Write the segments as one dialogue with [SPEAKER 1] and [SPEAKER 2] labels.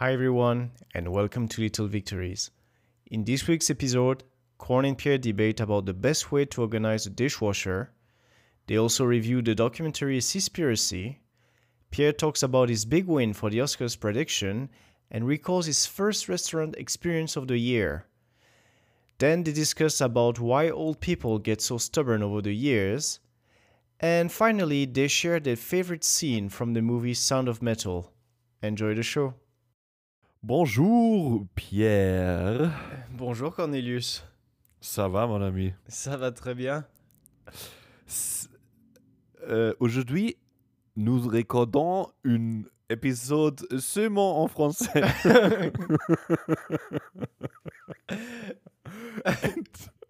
[SPEAKER 1] Hi everyone, and welcome to Little Victories. In this week's episode, Corn and Pierre debate about the best way to organize a dishwasher. They also review the documentary Seaspiracy. Pierre talks about his big win for the Oscars prediction and recalls his first restaurant experience of the year. Then they discuss about why old people get so stubborn over the years. And finally, they share their favorite scene from the movie Sound of Metal. Enjoy the show.
[SPEAKER 2] Bonjour Pierre.
[SPEAKER 1] Bonjour Cornelius.
[SPEAKER 2] Ça va mon ami?
[SPEAKER 1] Ça va très bien.
[SPEAKER 2] Euh, Aujourd'hui, nous recordons un épisode seulement en français. And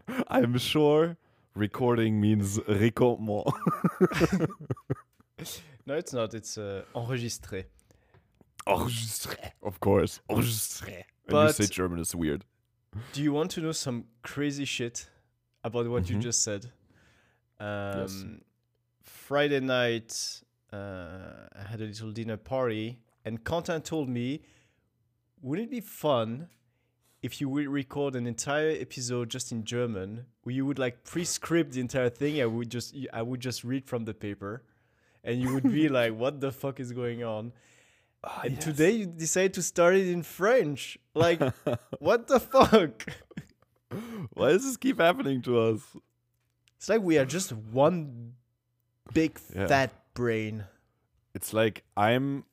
[SPEAKER 2] I'm sure recording means recordement.
[SPEAKER 1] No, it's not. It's uh, enregistré.
[SPEAKER 2] Enregistré, of course. Enregistré. And you say German is weird.
[SPEAKER 1] Do you want to know some crazy shit about what you
[SPEAKER 2] Mhm.
[SPEAKER 1] just said? Um,
[SPEAKER 2] Yes.
[SPEAKER 1] Friday night, uh, I had a little dinner party, and Quentin told me, "Wouldn't it be fun if you would record an entire episode just in German, where you would like pre-script the entire thing? I would just, I would just read from the paper, and you would be like, what the fuck is going on?"
[SPEAKER 2] Ah,
[SPEAKER 1] And today you decided to start it in French. Like, what the fuck?
[SPEAKER 2] Why does this keep happening to us?
[SPEAKER 1] It's like we are just one big
[SPEAKER 2] Yeah.
[SPEAKER 1] fat brain.
[SPEAKER 2] It's like I'm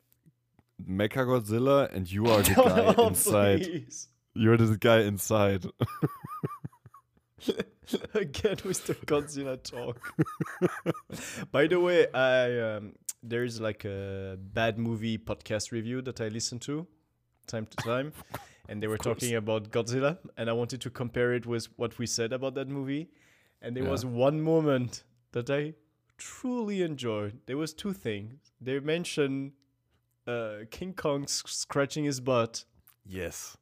[SPEAKER 2] Mecha Godzilla and you are the guy inside.
[SPEAKER 1] please.
[SPEAKER 2] You're the guy inside.
[SPEAKER 1] Again with the Godzilla talk. By the way, I um, there is like a bad movie podcast review that I listen to time to time, and they were talking about Godzilla, and I wanted to compare it with what we said about that movie, and there
[SPEAKER 2] Yeah.
[SPEAKER 1] was one moment that I truly enjoyed. There was two things. They mentioned uh, King Kong s- scratching his butt.
[SPEAKER 2] Yes.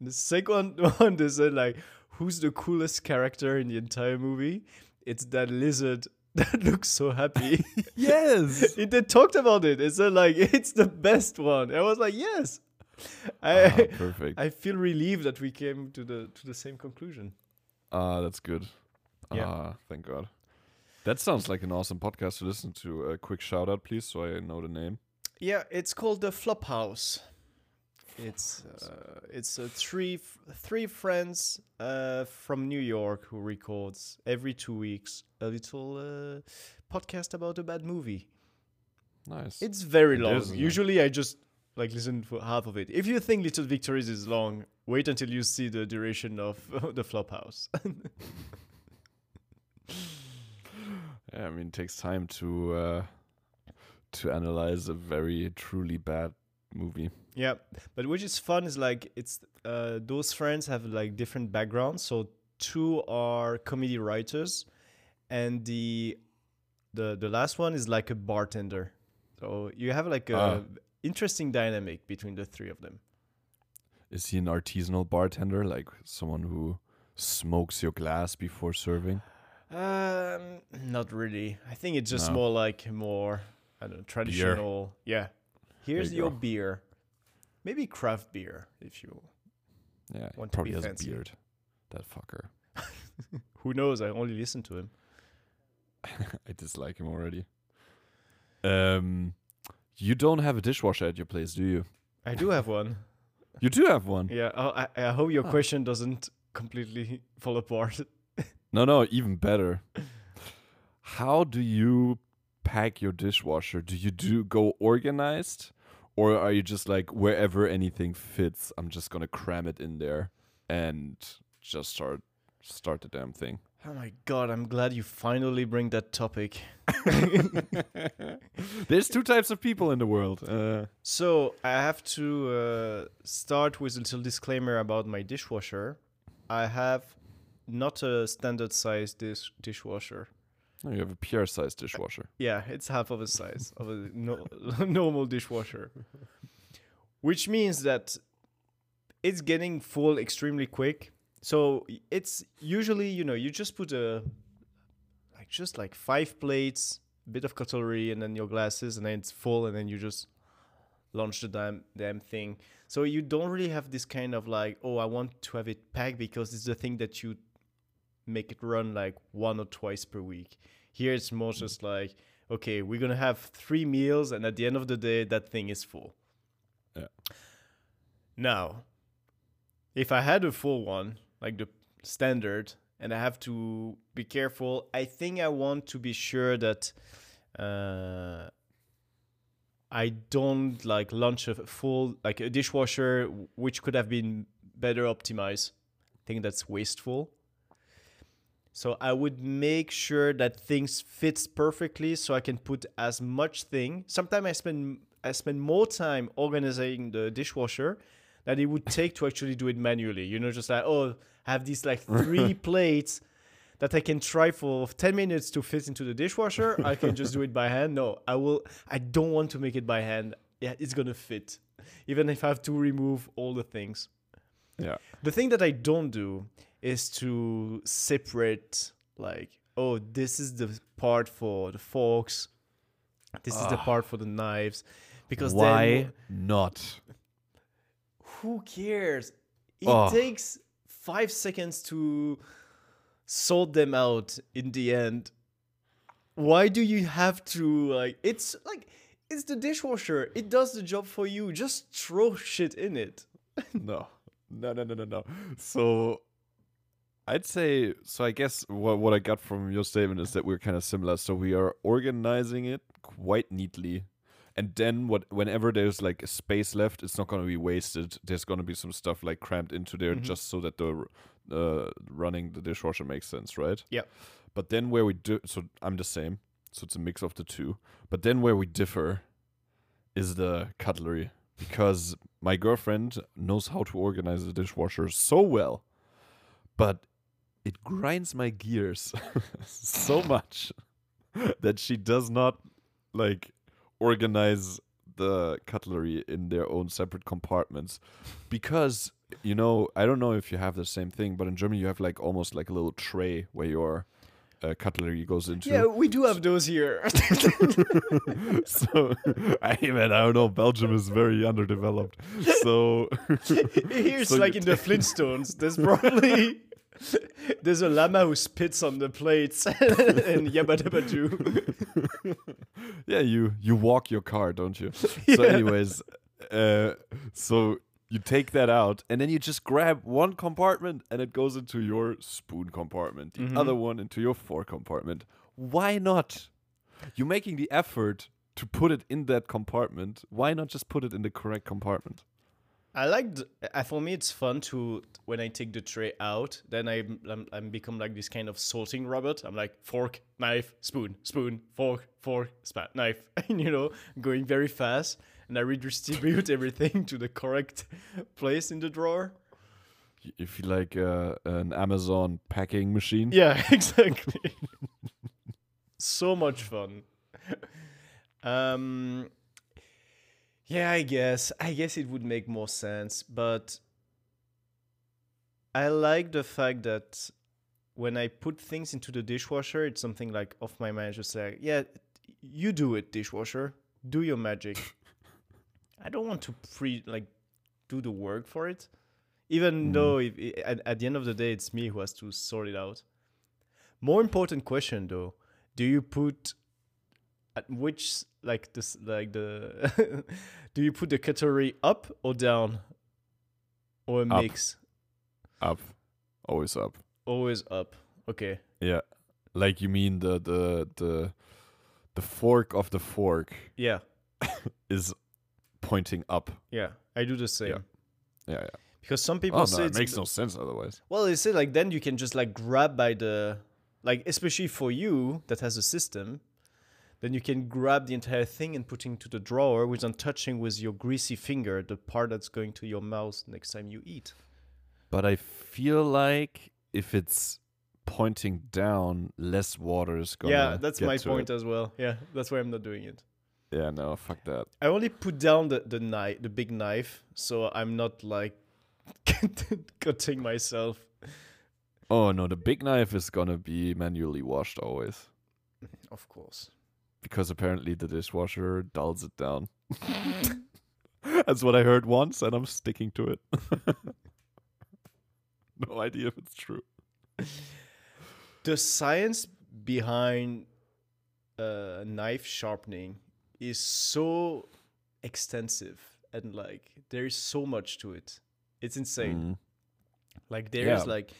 [SPEAKER 1] The second one, they said like, "Who's the coolest character in the entire movie?" It's that lizard that looks so happy.
[SPEAKER 2] Yes.
[SPEAKER 1] It- they talked about it. It's like it's the best one. I was like, yes.
[SPEAKER 2] Ah,
[SPEAKER 1] I
[SPEAKER 2] perfect.
[SPEAKER 1] I feel relieved that we came to the to the same conclusion.
[SPEAKER 2] Ah, that's good.
[SPEAKER 1] Yeah.
[SPEAKER 2] Ah, thank God. That sounds like an awesome podcast to listen to. A quick shout out, please, so I know the name.
[SPEAKER 1] Yeah, it's called the Flophouse. It's uh, it's uh, three three friends uh, from New York who records every two weeks a little uh, podcast about a bad movie.
[SPEAKER 2] Nice.
[SPEAKER 1] It's very
[SPEAKER 2] It
[SPEAKER 1] long.
[SPEAKER 2] is.
[SPEAKER 1] Usually, I just like listen for half of it. If you think Little Victories is long, wait until you see the duration of the Flophouse.
[SPEAKER 2] yeah, I mean, it takes time to uh, to analyze a very truly bad movie.
[SPEAKER 1] Yeah, but which is fun is like it's uh, those friends have like different backgrounds. So two are comedy writers, and the the the last one is like a bartender. So you have like a
[SPEAKER 2] Ah.
[SPEAKER 1] interesting dynamic between the three of them.
[SPEAKER 2] Is he an artisanal bartender, like someone who smokes your glass before serving?
[SPEAKER 1] Um, not really. I think it's just
[SPEAKER 2] No.
[SPEAKER 1] more like more I don't know traditional. Yeah, here's
[SPEAKER 2] you
[SPEAKER 1] your
[SPEAKER 2] go.
[SPEAKER 1] beer, maybe craft beer if you.
[SPEAKER 2] Yeah,
[SPEAKER 1] Want to
[SPEAKER 2] probably
[SPEAKER 1] be
[SPEAKER 2] has
[SPEAKER 1] fancy.
[SPEAKER 2] a beard. That fucker.
[SPEAKER 1] Who knows? I only listen to him.
[SPEAKER 2] I dislike him already. Um, you don't have a dishwasher at your place, do you?
[SPEAKER 1] I do have one.
[SPEAKER 2] You do have one.
[SPEAKER 1] Yeah, I, I I hope your
[SPEAKER 2] Ah.
[SPEAKER 1] question doesn't completely fall apart.
[SPEAKER 2] No, no, even better. How do you pack your dishwasher? Do you do go organized, or are you just like wherever anything fits? I'm just gonna cram it in there and just start start the damn thing.
[SPEAKER 1] Oh my god, I'm glad you finally bring that topic.
[SPEAKER 2] There's two types of people in the world. Uh,
[SPEAKER 1] So, I have to uh, start with a little disclaimer about my dishwasher. I have not a standard size dish dishwasher.
[SPEAKER 2] No, you have a PR-sized dishwasher.
[SPEAKER 1] Yeah, it's half of a size of a no- normal dishwasher. Which means that it's getting full extremely quick. So it's usually, you know, you just put a like just like five plates, bit of cutlery and then your glasses and then it's full and then you just launch the damn damn thing. So you don't really have this kind of like, oh, I want to have it packed because it's the thing that you make it run like one or twice per week. Here it's more just like, okay, we're gonna have three meals, and at the end of the day, that thing is full.
[SPEAKER 2] Yeah.
[SPEAKER 1] Now, if I had a full one, like the standard, and I have to be careful, I think I want to be sure that uh, I don't like launch a full like a dishwasher which could have been better optimized. I think that's wasteful. So I would make sure that things fits perfectly so I can put as much thing. Sometimes I spend I spend more time organizing the dishwasher than it would take to actually do it manually. You know, just like oh, I have these like three plates that I can try for 10 minutes to fit into the dishwasher. I can just do it by hand. No, I will I don't want to make it by hand. Yeah, it's going to fit. Even if I have to remove all the things.
[SPEAKER 2] Yeah.
[SPEAKER 1] The thing that I don't do is to separate like oh, this is the part for the forks. This is the
[SPEAKER 2] Ah.
[SPEAKER 1] part for the knives because
[SPEAKER 2] Why
[SPEAKER 1] then
[SPEAKER 2] not?
[SPEAKER 1] who cares? It
[SPEAKER 2] Oh.
[SPEAKER 1] takes five seconds to sort them out in the end. Why do you have to like? It's like it's the dishwasher. It does the job for you. Just throw shit in it.
[SPEAKER 2] no, no, no, no, no, no. So, I'd say so. I guess what what I got from your statement is that we're kind of similar. So we are organizing it quite neatly, and then what? Whenever there's like a space left, it's not going to be wasted. There's going to be some stuff like crammed into there
[SPEAKER 1] Mhm.
[SPEAKER 2] just so that the uh, running the dishwasher makes sense, right?
[SPEAKER 1] Yeah.
[SPEAKER 2] But then where we do, so I'm the same. So it's a mix of the two. But then where we differ is the cutlery because my girlfriend knows how to organize the dishwasher so well, but it grinds my gears so much that she does not like organize the cutlery in their own separate compartments because you know i don't know if you have the same thing but in germany you have like almost like a little tray where your uh, cutlery goes into
[SPEAKER 1] Yeah, we do have those here.
[SPEAKER 2] so I mean, I don't know. Belgium is very underdeveloped. So
[SPEAKER 1] Here's
[SPEAKER 2] So
[SPEAKER 1] like in the Flintstones. There's probably there's a llama who spits on the plates and yabba dabba doo.
[SPEAKER 2] yeah, you you walk your car, don't you? So,
[SPEAKER 1] Yeah.
[SPEAKER 2] anyways, uh, so you take that out, and then you just grab one compartment, and it goes into your spoon compartment. The
[SPEAKER 1] Mhm.
[SPEAKER 2] other one into your fork compartment. Why not? You're making the effort to put it in that compartment. Why not just put it in the correct compartment?
[SPEAKER 1] I like th- uh, for me it's fun to when I take the tray out, then I I'm, I'm become like this kind of sorting robot. I'm like fork, knife, spoon, spoon, fork, fork, spat, knife, and you know, going very fast and I redistribute everything to the correct place in the drawer.
[SPEAKER 2] You feel like uh, an Amazon packing machine.
[SPEAKER 1] Yeah, exactly. so much fun. Um yeah, I guess. I guess it would make more sense, but I like the fact that when I put things into the dishwasher, it's something like off my mind just like, yeah, you do it, dishwasher. Do your magic. I don't want to pre like do the work for it. Even
[SPEAKER 2] Mhm.
[SPEAKER 1] though if, at, at the end of the day it's me who has to sort it out. More important question though, do you put at which like this like the do you put the cutlery up or down or a
[SPEAKER 2] Up.
[SPEAKER 1] mix
[SPEAKER 2] Up, always up.
[SPEAKER 1] always up okay
[SPEAKER 2] Yeah, like you mean the the the the fork of the fork
[SPEAKER 1] yeah
[SPEAKER 2] is pointing up.
[SPEAKER 1] yeah i do the same
[SPEAKER 2] Yeah. Yeah, yeah.
[SPEAKER 1] because some people
[SPEAKER 2] Oh
[SPEAKER 1] say
[SPEAKER 2] no, it makes no sense otherwise.
[SPEAKER 1] well they say like then you can just like grab by the like especially for you that has a system then you can grab the entire thing and put it into the drawer without touching with your greasy finger the part that's going to your mouth next time you eat
[SPEAKER 2] But I feel like if it's pointing down, less water is gonna.
[SPEAKER 1] yeah that's my point
[SPEAKER 2] it.
[SPEAKER 1] as well yeah that's why i'm not doing it
[SPEAKER 2] Yeah, no, fuck that.
[SPEAKER 1] I only put down the the knife, the big knife, so I'm not like cutting myself.
[SPEAKER 2] Oh no, the big knife is gonna be manually washed always
[SPEAKER 1] Of course.
[SPEAKER 2] Because apparently the dishwasher dulls it down. That's what I heard once, and I'm sticking to it. no idea if it's true.
[SPEAKER 1] the science behind uh, knife sharpening is so extensive and like there's so much to it. It's insane.
[SPEAKER 2] Mm.
[SPEAKER 1] Like there's
[SPEAKER 2] Yeah.
[SPEAKER 1] like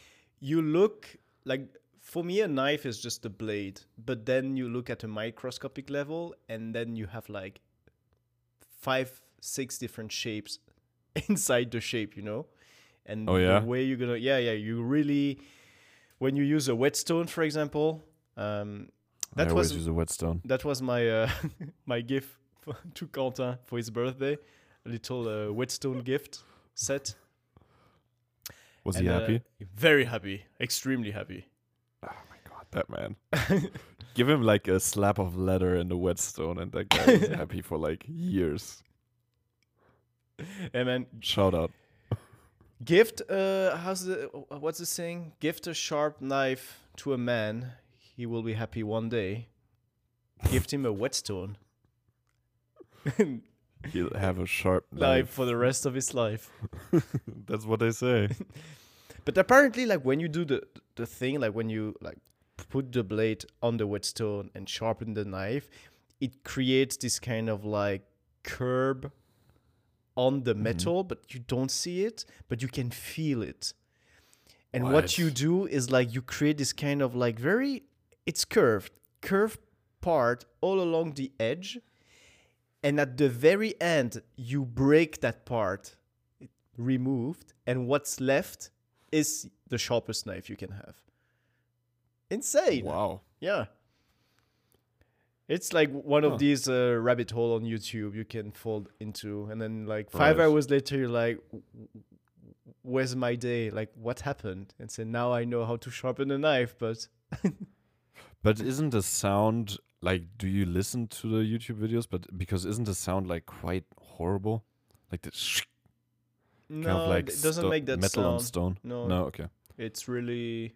[SPEAKER 1] you look like for me a knife is just a blade, but then you look at a microscopic level and then you have like five, six different shapes inside the shape, you know? And
[SPEAKER 2] Oh, yeah?
[SPEAKER 1] the way you're gonna yeah, yeah, you really when you use a whetstone, for example, um
[SPEAKER 2] I
[SPEAKER 1] that
[SPEAKER 2] always
[SPEAKER 1] was
[SPEAKER 2] use a whetstone.
[SPEAKER 1] that was my uh, my gift for, to Quentin for his birthday. A little uh, whetstone gift set.
[SPEAKER 2] Was
[SPEAKER 1] And,
[SPEAKER 2] he
[SPEAKER 1] uh,
[SPEAKER 2] happy?
[SPEAKER 1] very happy, extremely happy.
[SPEAKER 2] That man. Give him like a slap of leather and a whetstone, and that guy is happy for like years.
[SPEAKER 1] and man,
[SPEAKER 2] Shout out.
[SPEAKER 1] gift. Uh, how's the uh, what's the saying? Gift a sharp knife to a man, he will be happy one day. Gift him a whetstone.
[SPEAKER 2] He'll have a sharp
[SPEAKER 1] Life
[SPEAKER 2] knife.
[SPEAKER 1] for the rest of his life.
[SPEAKER 2] That's what they say.
[SPEAKER 1] But apparently, like when you do the the thing, like when you like put the blade on the whetstone and sharpen the knife, it creates this kind of like curb on the mm-hmm. metal, but you don't see it, but you can feel it. And what,
[SPEAKER 2] What?
[SPEAKER 1] you do is like you create this kind of like very it's curved, curved part all along the edge. And at the very end, you break that part removed, and what's left is the sharpest knife you can have. Insane.
[SPEAKER 2] Wow.
[SPEAKER 1] Yeah. It's like one of these uh, rabbit hole on YouTube you can fall into, and then like five
[SPEAKER 2] Right.
[SPEAKER 1] hours later you're like, "W- w- "Where's my day? Like, what happened?" And so now I know how to sharpen a knife, but
[SPEAKER 2] But isn't the sound like? Do you listen to the YouTube videos? But because isn't the sound like quite horrible? Like the sh-
[SPEAKER 1] no,
[SPEAKER 2] kind of like
[SPEAKER 1] it doesn't make that
[SPEAKER 2] metal on stone.
[SPEAKER 1] No,
[SPEAKER 2] No, okay.
[SPEAKER 1] it's really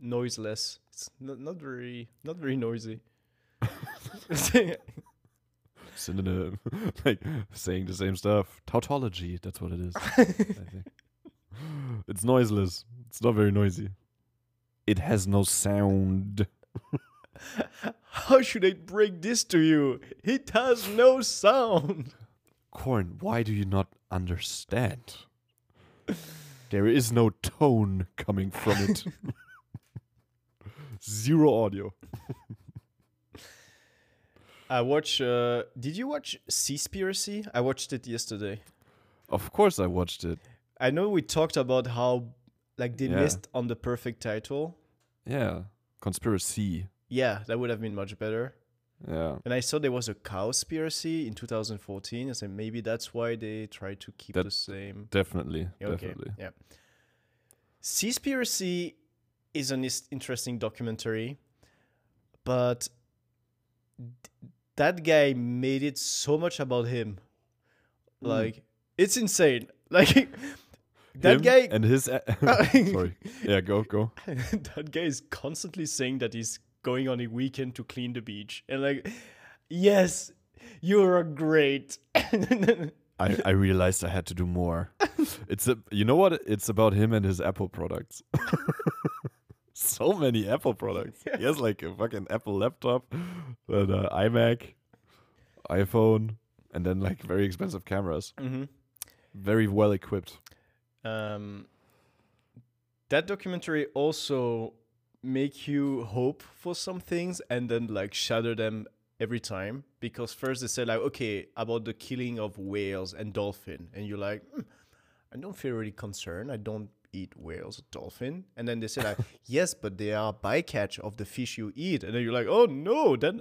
[SPEAKER 1] noiseless. It's not, not very not very noisy.
[SPEAKER 2] Synonym, like saying the same stuff. Tautology. That's what it is. I think. It's noiseless. It's not very noisy. It has no sound.
[SPEAKER 1] How should I break this to you? It has no sound.
[SPEAKER 2] Corn, why do you not understand? There is no tone coming from it. Zero audio.
[SPEAKER 1] I watch. Uh, did you watch Seaspiracy? I watched it yesterday.
[SPEAKER 2] Of course, I watched it.
[SPEAKER 1] I know we talked about how like they
[SPEAKER 2] Yeah.
[SPEAKER 1] missed on the perfect title.
[SPEAKER 2] Yeah. Conspiracy.
[SPEAKER 1] Yeah, that would have been much better.
[SPEAKER 2] Yeah.
[SPEAKER 1] And I saw there was a cowspiracy in 2014. I said maybe that's why they tried to keep
[SPEAKER 2] That-
[SPEAKER 1] the same.
[SPEAKER 2] Definitely.
[SPEAKER 1] Okay,
[SPEAKER 2] Definitely.
[SPEAKER 1] yeah. Seaspiracy is an interesting documentary, but that guy made it so much about him.
[SPEAKER 2] Mm.
[SPEAKER 1] Like it's insane. Like that
[SPEAKER 2] Him
[SPEAKER 1] guy
[SPEAKER 2] and his. A- Sorry. Yeah, go, go.
[SPEAKER 1] that guy is constantly saying that he's going on a weekend to clean the beach and like yes you're great
[SPEAKER 2] I, I realized I had to do more. it's a, you know what? It's about him and his Apple products. so many Apple products. He has like a fucking Apple laptop, an uh, iMac, iPhone, and then like very expensive cameras.
[SPEAKER 1] hmm
[SPEAKER 2] Very well equipped.
[SPEAKER 1] um, that documentary also make you hope for some things and then like shatter them every time because first they say like okay about the killing of whales and dolphin and you're like "Hmm, i don't feel really concerned i don't eat whales or dolphin. And then they say like yes but they are bycatch of the fish you eat. And then you're like oh no then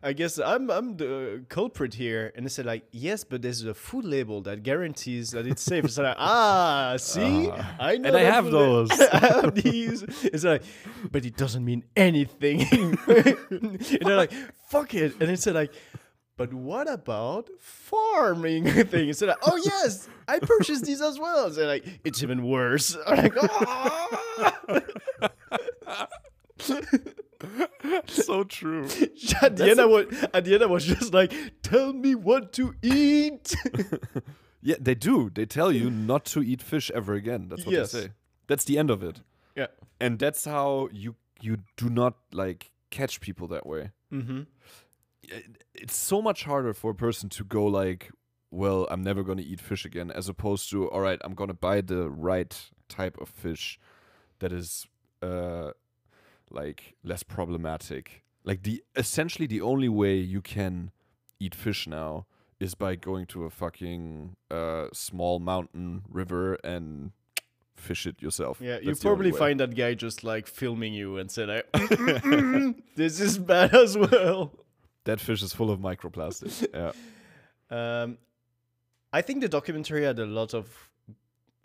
[SPEAKER 1] i guess i'm i'm the culprit here. And they say like yes but there's a food label that guarantees that it's safe. It's like ah see?
[SPEAKER 2] Ah.
[SPEAKER 1] i know
[SPEAKER 2] And I have those.
[SPEAKER 1] I have these. It's like but it doesn't mean anything. And they're like fuck it. And it's like but what about farming things? Like, oh yes, I purchased these as well. So like, it's even worse. I'm like, "Ah!"
[SPEAKER 2] so true.
[SPEAKER 1] at the end, I was at the end, I was just like, "Tell me what to eat."
[SPEAKER 2] Yeah, they do. They tell you not to eat fish ever again. That's what
[SPEAKER 1] Yes.
[SPEAKER 2] they say. That's the end of it.
[SPEAKER 1] yeah.
[SPEAKER 2] And that's how you you do not like catch people that way.
[SPEAKER 1] Mm-hmm.
[SPEAKER 2] It- it's so much harder for a person to go like well i'm never going to eat fish again as opposed to all right i'm going to buy the right type of fish that is uh like less problematic. Like the essentially the only way you can eat fish now is by going to a fucking uh small mountain river and fish it yourself.
[SPEAKER 1] Yeah, you
[SPEAKER 2] That's
[SPEAKER 1] probably find that guy just like filming you and said, like, "Mm, mm, mm, "This is bad as well."
[SPEAKER 2] That fish is full of microplastics yeah
[SPEAKER 1] Um, I think the documentary had a lot of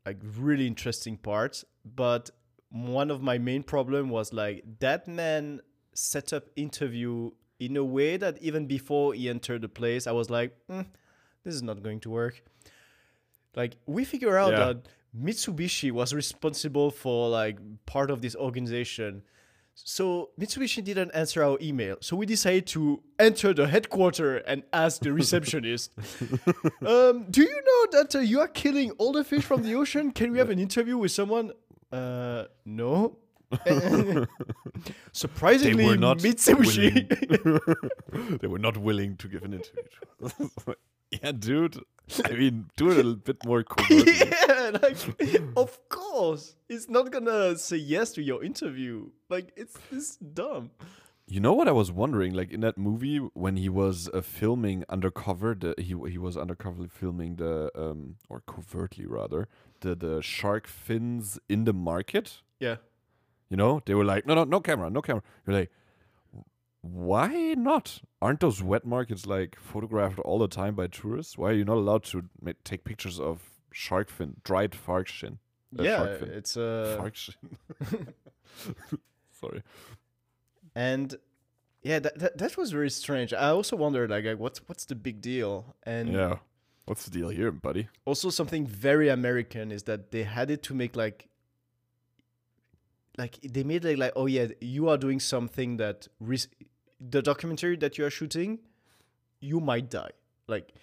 [SPEAKER 1] like really interesting parts, but one of my main problem was like that man set up interview in a way that even before he entered the place, I was like, "Mm, this is not going to work. Like we figure out
[SPEAKER 2] Yeah.
[SPEAKER 1] that Mitsubishi was responsible for like part of this organization. So Mitsubishi didn't answer our email. So we decided to enter the headquarter and ask the receptionist, um, "Do you know that uh, you are killing all the fish from the ocean? Can we have an interview with someone?" Uh, no. Surprisingly,
[SPEAKER 2] they were not
[SPEAKER 1] Mitsubishi.
[SPEAKER 2] willing- they were not willing to give an interview. yeah, dude. I mean, do it a bit more covertly.
[SPEAKER 1] yeah, like of course, it's not gonna say yes to your interview. Like it's it's dumb.
[SPEAKER 2] You know what I was wondering? Like in that movie, when he was uh, filming undercover, the, he he was undercover filming the um or covertly rather the the shark fins in the market.
[SPEAKER 1] Yeah.
[SPEAKER 2] You know, they were like, no, no, no camera, no camera. You're like, why not? Aren't those wet markets like photographed all the time by tourists? Why are you not allowed to ma- take pictures of shark fin, dried shark fin? Uh,
[SPEAKER 1] yeah,
[SPEAKER 2] shark fin.
[SPEAKER 1] it's a
[SPEAKER 2] Shark fin. Sorry.
[SPEAKER 1] and yeah, that, that that was very strange. I also wondered like, like what's what's the big deal? And
[SPEAKER 2] Yeah. What's the deal here, buddy?
[SPEAKER 1] also something very American is that they had it to make like like they made it like oh yeah you are doing something that ris- the documentary that you are shooting you might die like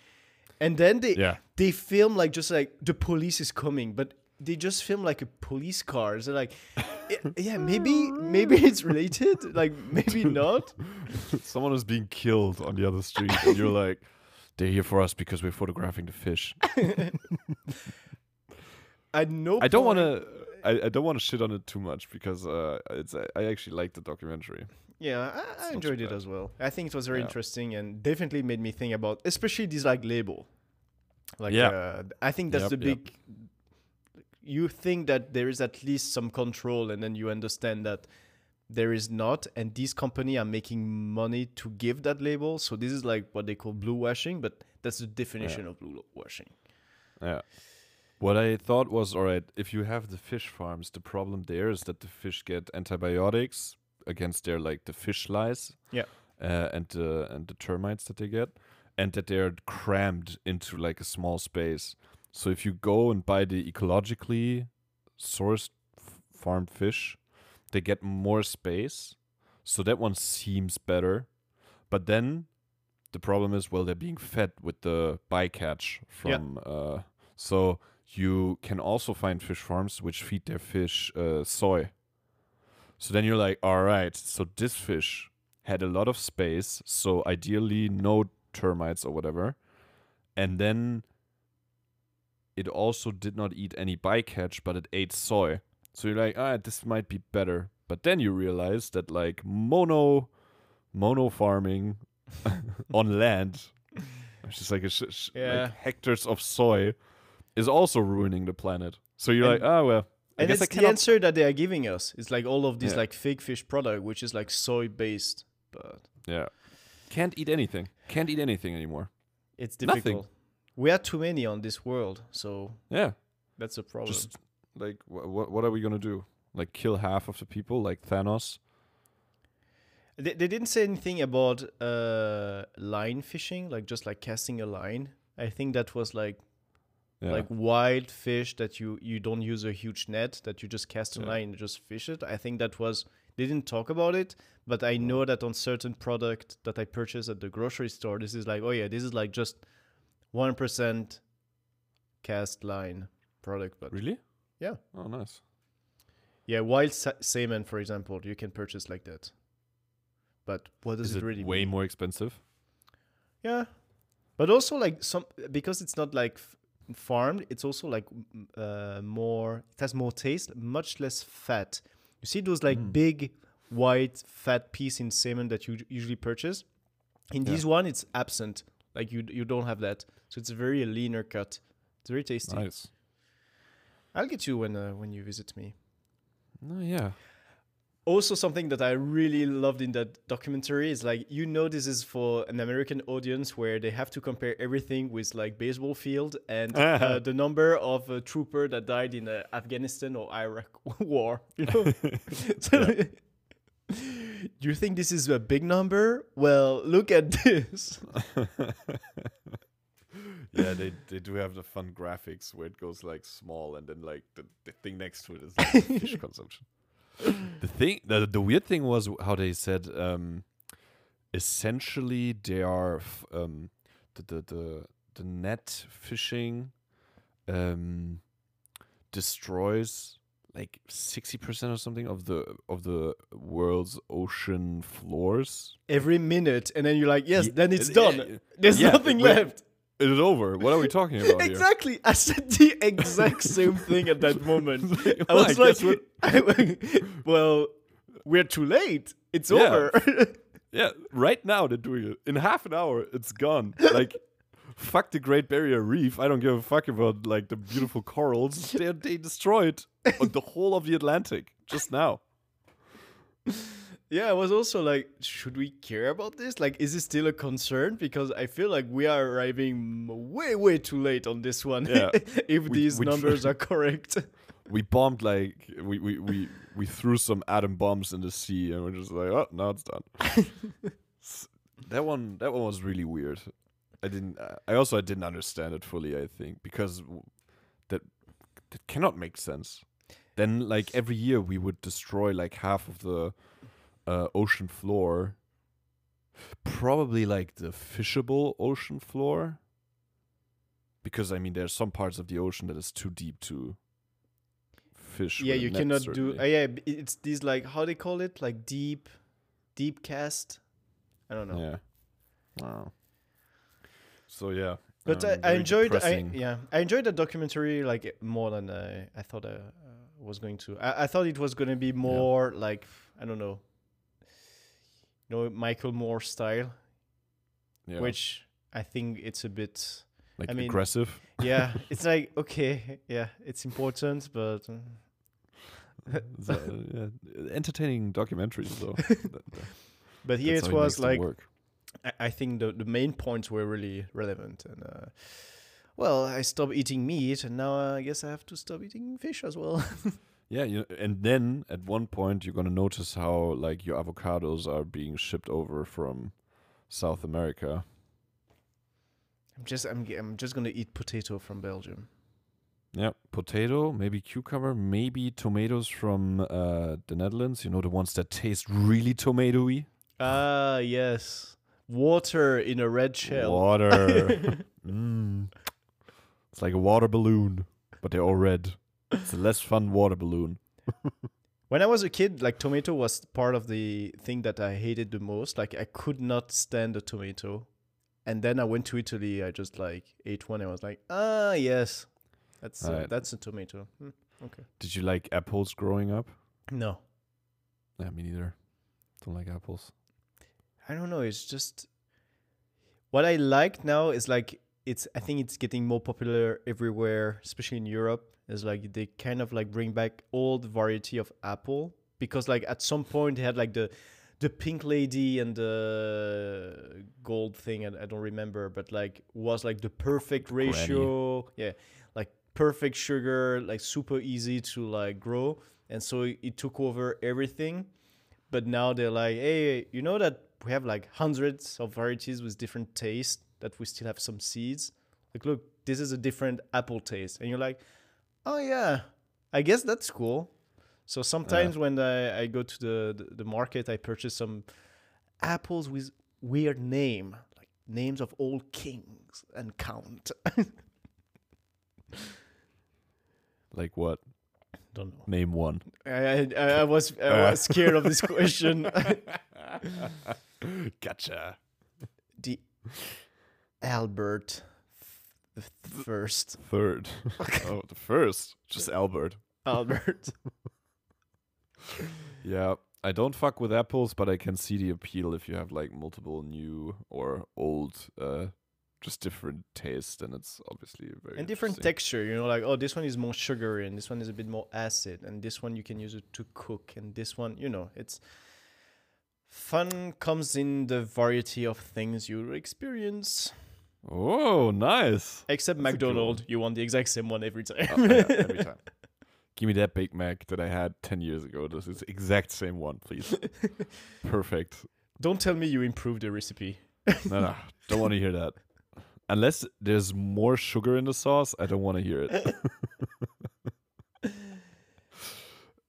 [SPEAKER 1] and then they
[SPEAKER 2] Yeah.
[SPEAKER 1] they film like just like the police is coming but they just film like a police car so like yeah, yeah maybe maybe it's related like maybe not
[SPEAKER 2] Someone is being killed on the other street, and you're like, they're here for us because we're photographing the fish.
[SPEAKER 1] i know
[SPEAKER 2] I don't want to. I, I don't want to shit on it too much because uh, it's I, I actually like the documentary.
[SPEAKER 1] Yeah, I, I enjoyed it as well. I think it was very
[SPEAKER 2] Yeah.
[SPEAKER 1] interesting and definitely made me think about, especially this like label. Like,
[SPEAKER 2] Yeah.
[SPEAKER 1] uh, I think that's
[SPEAKER 2] Yep,
[SPEAKER 1] the
[SPEAKER 2] yep.
[SPEAKER 1] big. You think that there is at least some control, and then you understand that there is not, and these company are making money to give that label. So this is like what they call blue washing, but that's the definition of blue washing.
[SPEAKER 2] Yeah. What I thought was all right. If you have the fish farms, the problem there is that the fish get antibiotics against their like the fish lice.
[SPEAKER 1] Yeah.
[SPEAKER 2] Uh, and the and the termites that they get, and that they're crammed into like a small space. So if you go and buy the ecologically sourced f- farmed fish, they get more space. So that one seems better. But then the problem is well they're being fed with the bycatch
[SPEAKER 1] Yeah.
[SPEAKER 2] from uh so you can also find fish farms which feed their fish uh, soy. So then you're like, all right, so this fish had a lot of space, so ideally no termites or whatever. And then it also did not eat any bycatch, but it ate soy. So you're like, ah, this might be better. But then you realize that like mono mono farming on land, which is like, a sh- sh-
[SPEAKER 1] Yeah.
[SPEAKER 2] like hectares of soy, is also ruining the planet. So you're
[SPEAKER 1] And-
[SPEAKER 2] like, ah, well, I
[SPEAKER 1] And it's the answer that they are giving us. It's like all of these
[SPEAKER 2] Yeah.
[SPEAKER 1] like fake fish product, which is like soy based, but
[SPEAKER 2] yeah, can't eat anything. Can't eat anything anymore.
[SPEAKER 1] it's
[SPEAKER 2] Nothing.
[SPEAKER 1] difficult. We are too many on this world, so
[SPEAKER 2] Yeah,
[SPEAKER 1] that's a problem.
[SPEAKER 2] just like what wh- what are we gonna do? Like kill half of the people, like Thanos?
[SPEAKER 1] They, they didn't say anything about uh, line fishing, like just like casting a line. I think that was like
[SPEAKER 2] Yeah.
[SPEAKER 1] like wild fish that you you don't use a huge net, that you just cast a
[SPEAKER 2] Yeah.
[SPEAKER 1] line and just fish it. I think that was they didn't talk about it, but I know that on certain product that I purchase at the grocery store, this is like, oh yeah, this is like just one percent cast line product. But
[SPEAKER 2] Really?
[SPEAKER 1] Yeah.
[SPEAKER 2] Oh, nice.
[SPEAKER 1] yeah, wild sa- salmon, for example, you can purchase like that. But what does
[SPEAKER 2] Is
[SPEAKER 1] it
[SPEAKER 2] it
[SPEAKER 1] really
[SPEAKER 2] way
[SPEAKER 1] mean?
[SPEAKER 2] more expensive?
[SPEAKER 1] Yeah, but also like some because it's not like f- farmed. It's also like uh, more. It has more taste, much less fat. You see those like
[SPEAKER 2] Mm.
[SPEAKER 1] big white fat piece in salmon that you usually purchase. In
[SPEAKER 2] Yeah.
[SPEAKER 1] this one, it's absent. Like you you don't have that, so it's a very leaner cut. It's very tasty.
[SPEAKER 2] Nice.
[SPEAKER 1] I'll get you when uh, when you visit me.
[SPEAKER 2] No, yeah.
[SPEAKER 1] Also something that I really loved in that documentary is like you know this is for an American audience where they have to compare everything with like baseball field and uh, the number of a trooper that died in uh, Afghanistan or Iraq war. You know, So, do you think this is a big number? Well, look at this.
[SPEAKER 2] yeah, they they do have the fun graphics where it goes like small and then like the, the thing next to it is like fish consumption. The thing, the the weird thing was how they said, um, essentially they are f- um, the the the the net fishing, um, destroys like sixty percent or something of the of the world's ocean floors.
[SPEAKER 1] Every minute, and then you're like, yes,
[SPEAKER 2] Ye-
[SPEAKER 1] then it's done.
[SPEAKER 2] yeah,
[SPEAKER 1] There's
[SPEAKER 2] yeah,
[SPEAKER 1] nothing left.
[SPEAKER 2] It is over. What are we talking about here?
[SPEAKER 1] Exactly. I said the exact same thing at that moment. I
[SPEAKER 2] Well,
[SPEAKER 1] was
[SPEAKER 2] I
[SPEAKER 1] like, well, we're too late. It's
[SPEAKER 2] Yeah.
[SPEAKER 1] over.
[SPEAKER 2] Yeah, right now they're doing it. In half an hour, it's gone. Like, fuck the Great Barrier Reef. I don't give a fuck about like the beautiful corals. They they destroyed the whole of the Atlantic just now.
[SPEAKER 1] Yeah, I was also like, should we care about this? Like, is this still a concern? Because I feel like we are arriving way, way too late on this one.
[SPEAKER 2] Yeah.
[SPEAKER 1] if
[SPEAKER 2] We-
[SPEAKER 1] these
[SPEAKER 2] we
[SPEAKER 1] numbers are correct.
[SPEAKER 2] We bombed like we we we we threw some atom bombs in the sea, and we're just like, oh, now it's done. That one that one was really weird. I didn't. I also I didn't understand it fully. I think because that that cannot make sense. Then like every year we would destroy like half of the uh, ocean floor. Probably like the fishable ocean floor. Because I mean, there's some parts of the ocean that is too deep to fish.
[SPEAKER 1] yeah, you
[SPEAKER 2] net,
[SPEAKER 1] cannot do. Uh, yeah, it's these like how they call it, like deep, deep cast. I don't know.
[SPEAKER 2] Yeah. Wow. So yeah.
[SPEAKER 1] But
[SPEAKER 2] um,
[SPEAKER 1] I, I enjoyed. I, yeah, I enjoyed the documentary like more than I, I thought I uh, was going to. I, I thought it was going to be more like I don't know, you know, Michael Moore style,
[SPEAKER 2] Yeah.
[SPEAKER 1] which I think it's a bit.
[SPEAKER 2] like
[SPEAKER 1] I mean-
[SPEAKER 2] aggressive.
[SPEAKER 1] Yeah, it's like okay, yeah, it's important, but uh,
[SPEAKER 2] So, yeah, entertaining documentaries though.
[SPEAKER 1] But here it was like
[SPEAKER 2] work.
[SPEAKER 1] I, I think the the main points were really relevant and. Uh, well, I stopped eating meat, and now uh, I guess I have to stop eating fish as well.
[SPEAKER 2] Yeah, you, and then at one point you're gonna notice how like your avocados are being shipped over from South America.
[SPEAKER 1] I'm just I'm I'm just gonna eat potato from Belgium.
[SPEAKER 2] Yeah, potato, maybe cucumber, maybe tomatoes from uh, the Netherlands. You know the ones that taste really tomatoey.
[SPEAKER 1] Ah yes, water in a red shell.
[SPEAKER 2] Water. mm. It's like a water balloon, but they're all red. It's a less fun water balloon.
[SPEAKER 1] When I was a kid, like tomato was part of the thing that I hated the most. Like I could not stand a tomato. And then I went to Italy. I just like ate one. I was like, ah yes, that's uh,
[SPEAKER 2] Alright.
[SPEAKER 1] that's a tomato. Hmm, okay.
[SPEAKER 2] Did you like apples growing up?
[SPEAKER 1] No,
[SPEAKER 2] Yeah, me neither. Don't like apples.
[SPEAKER 1] I don't know. It's just what I like now is like it's. I think it's getting more popular everywhere, especially in Europe. Is like they kind of like bring back old variety of apple because like at some point they had like the the pink lady and the gold thing and I don't remember but like was like the perfect
[SPEAKER 2] Granny.
[SPEAKER 1] ratio yeah like perfect sugar like super easy to like grow and so it, it took over everything but now they're like hey you know that we have like hundreds of varieties with different tastes that we still have some seeds like look this is a different apple taste and you're like oh yeah i guess that's cool So sometimes when I, I go to the, the the market, I purchase some apples with weird name, like names of old kings and count.
[SPEAKER 2] Like what?
[SPEAKER 1] Don't know.
[SPEAKER 2] Name one.
[SPEAKER 1] I I, I was I was uh. scared of this question.
[SPEAKER 2] gotcha.
[SPEAKER 1] the Albert the first
[SPEAKER 2] Third. oh, the first. Just Albert.
[SPEAKER 1] Albert.
[SPEAKER 2] Yeah. I don't fuck with apples, but I can see the appeal if you have like multiple new or old, uh, just different taste, and it's obviously very
[SPEAKER 1] and different texture you know like oh this one is more sugary and this one is a bit more acid and this one you can use it to cook and this one you know it's fun comes in the variety of things you experience
[SPEAKER 2] Oh, nice.
[SPEAKER 1] except
[SPEAKER 2] That's
[SPEAKER 1] mcdonald's you want the exact same one every time
[SPEAKER 2] Oh, yeah, every time. Give me that Big Mac that I had 10 years ago. This is the exact same one, please. Perfect.
[SPEAKER 1] don't tell me you improved the recipe
[SPEAKER 2] No, no. Don't want to hear that. Unless there's more sugar in the sauce, I don't want to hear it.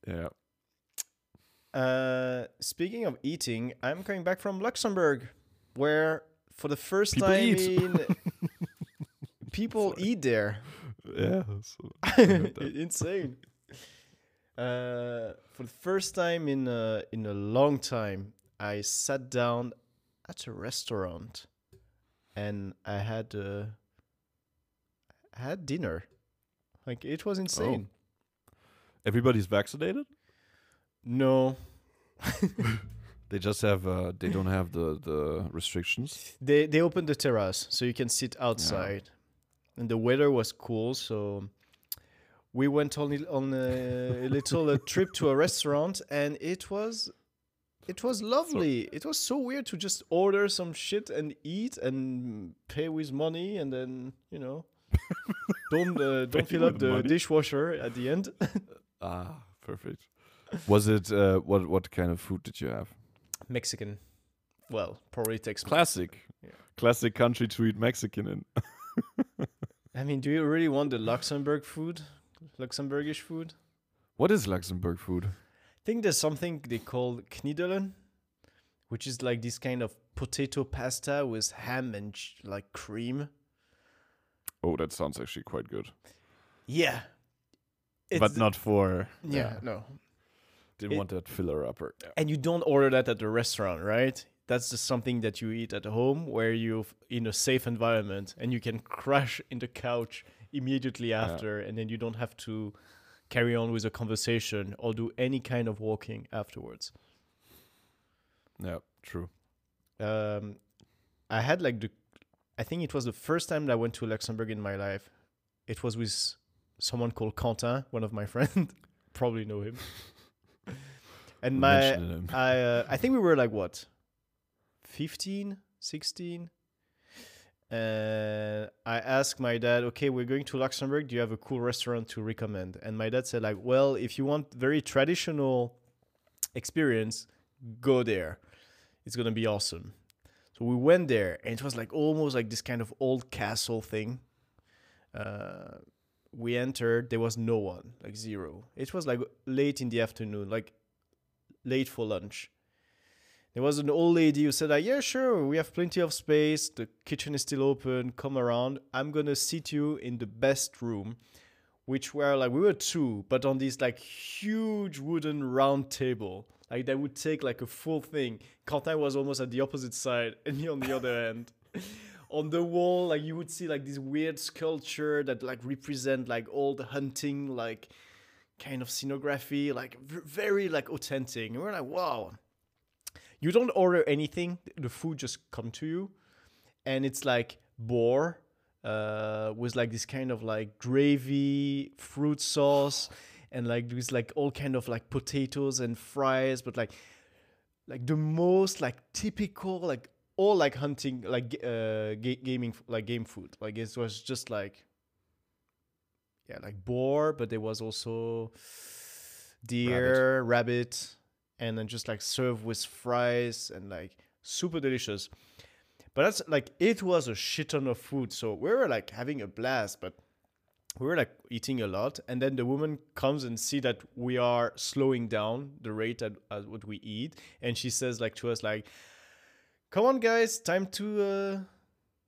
[SPEAKER 2] yeah.
[SPEAKER 1] uh speaking of eating i'm coming back from luxembourg where for the first
[SPEAKER 2] People
[SPEAKER 1] time
[SPEAKER 2] eat.
[SPEAKER 1] in people
[SPEAKER 2] Sorry.
[SPEAKER 1] eat there
[SPEAKER 2] Yeah.
[SPEAKER 1] insane. Uh, for the first time in a, in a long time, I sat down at a restaurant, and I had uh, had dinner. Like it was insane.
[SPEAKER 2] Everybody's vaccinated?
[SPEAKER 1] No,
[SPEAKER 2] They just have, uh, they don't have the, the restrictions.
[SPEAKER 1] they they opened the terrace so you can sit outside, and the weather was cool. So we went on a- on a, a little uh, trip to a restaurant, and it was it was lovely. it was so weird to just order some shit and eat and pay with money, and then you know don't uh, don't fill up the
[SPEAKER 2] money.
[SPEAKER 1] dishwasher at the end.
[SPEAKER 2] Ah, perfect. Was it, uh, what, what kind of food did you have?
[SPEAKER 1] Mexican, well, probably Tex.
[SPEAKER 2] Classic.
[SPEAKER 1] Yeah.
[SPEAKER 2] Classic country to eat Mexican in.
[SPEAKER 1] I mean, do you really want the Luxembourg food, Luxembourgish food?
[SPEAKER 2] What is Luxembourg food?
[SPEAKER 1] I think there's something they call kniddelen, which is like this kind of potato pasta with ham and ch- like cream.
[SPEAKER 2] Oh, that sounds actually quite good.
[SPEAKER 1] Yeah.
[SPEAKER 2] but not for.
[SPEAKER 1] Yeah, no.
[SPEAKER 2] Didn't
[SPEAKER 1] It-
[SPEAKER 2] want that filler upper.
[SPEAKER 1] And you don't order that at the restaurant, right? That's just something that you eat at home where you're in a safe environment and you can crash in the couch immediately after and then you don't have to carry on with a conversation or do any kind of walking afterwards.
[SPEAKER 2] Yeah, true.
[SPEAKER 1] um, I had like the, I think it was the first time that I went to Luxembourg in my life. It was with someone called Quentin, one of my friends. Probably know him. And my. I, uh, I think we were like what, 15, 16. And I asked my dad, okay, we're going to Luxembourg. Do you have a cool restaurant to recommend? And my dad said, like, well, if you want very traditional experience, go there. It's gonna be awesome. So we went there, and it was like almost like this kind of old castle thing. Uh, we entered, there was no one, like zero. It was like late in the afternoon, like late for lunch. There was an old lady who said, like, "Yeah, sure, we have plenty of space. The kitchen is still open. Come around. I'm gonna seat you in the best room." Which were like we were two, but on this like huge wooden round table, like that would take like a full thing. Quentin was almost at the opposite side, and me on the other end. On the wall, like you would see like this weird sculpture that like represent like old hunting like kind of scenography, like very like authentic. And we're like, wow. You don't order anything; the food just come to you, and it's like boar uh, with like this kind of like gravy, fruit sauce, and like with like all kind of like potatoes and fries, but like like the most like typical like all like hunting like uh ga- gaming like game food like it was just like yeah like boar but there was also deer rabbit, and then just like served with fries and like super delicious. But that's like it was a shit ton of food so we were like having a blast but we were like eating a lot, and then the woman comes and see that we are slowing down the rate at, at what we eat, and she says like to us like, "Come on, guys, time to." Uh,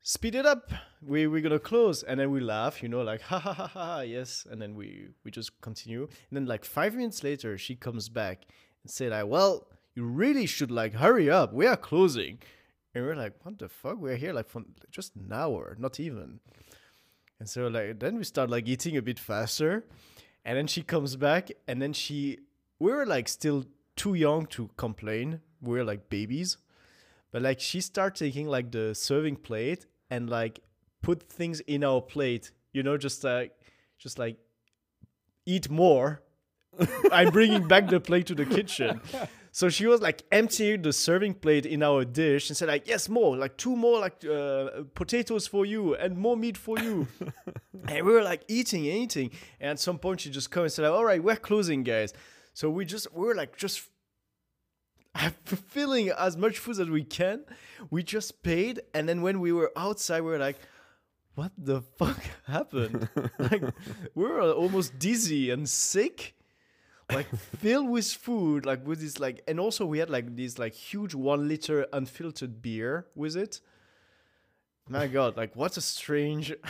[SPEAKER 1] speed it up. We we're gonna close. And then we laugh you know like ha ha ha ha yes. And then we we just continue. And then like five minutes later she comes back and say like well you really should like hurry up. We are closing. And we're like what the fuck? We're here like for just an hour not even. And so like then we start like eating a bit faster. And then she comes back. And then she we were like still too young to complain. We're like babies. But like she started taking like the serving plate and like put things in our plate you know just like just like eat more. I'm bringing back the plate to the kitchen. So she was like emptying the serving plate in our dish and said like yes more like two more like uh, potatoes for you and more meat for you. And we were like eating eating. And at some point she just comes and said like all right we're closing guys. So we just we were like just filling as much food as we can. We just paid, and then when we were outside, we were like, "What the fuck happened?" like we were almost dizzy and sick, like filled with food, like with this like, and also we had like this like huge one liter unfiltered beer with it. My God, like what a strange.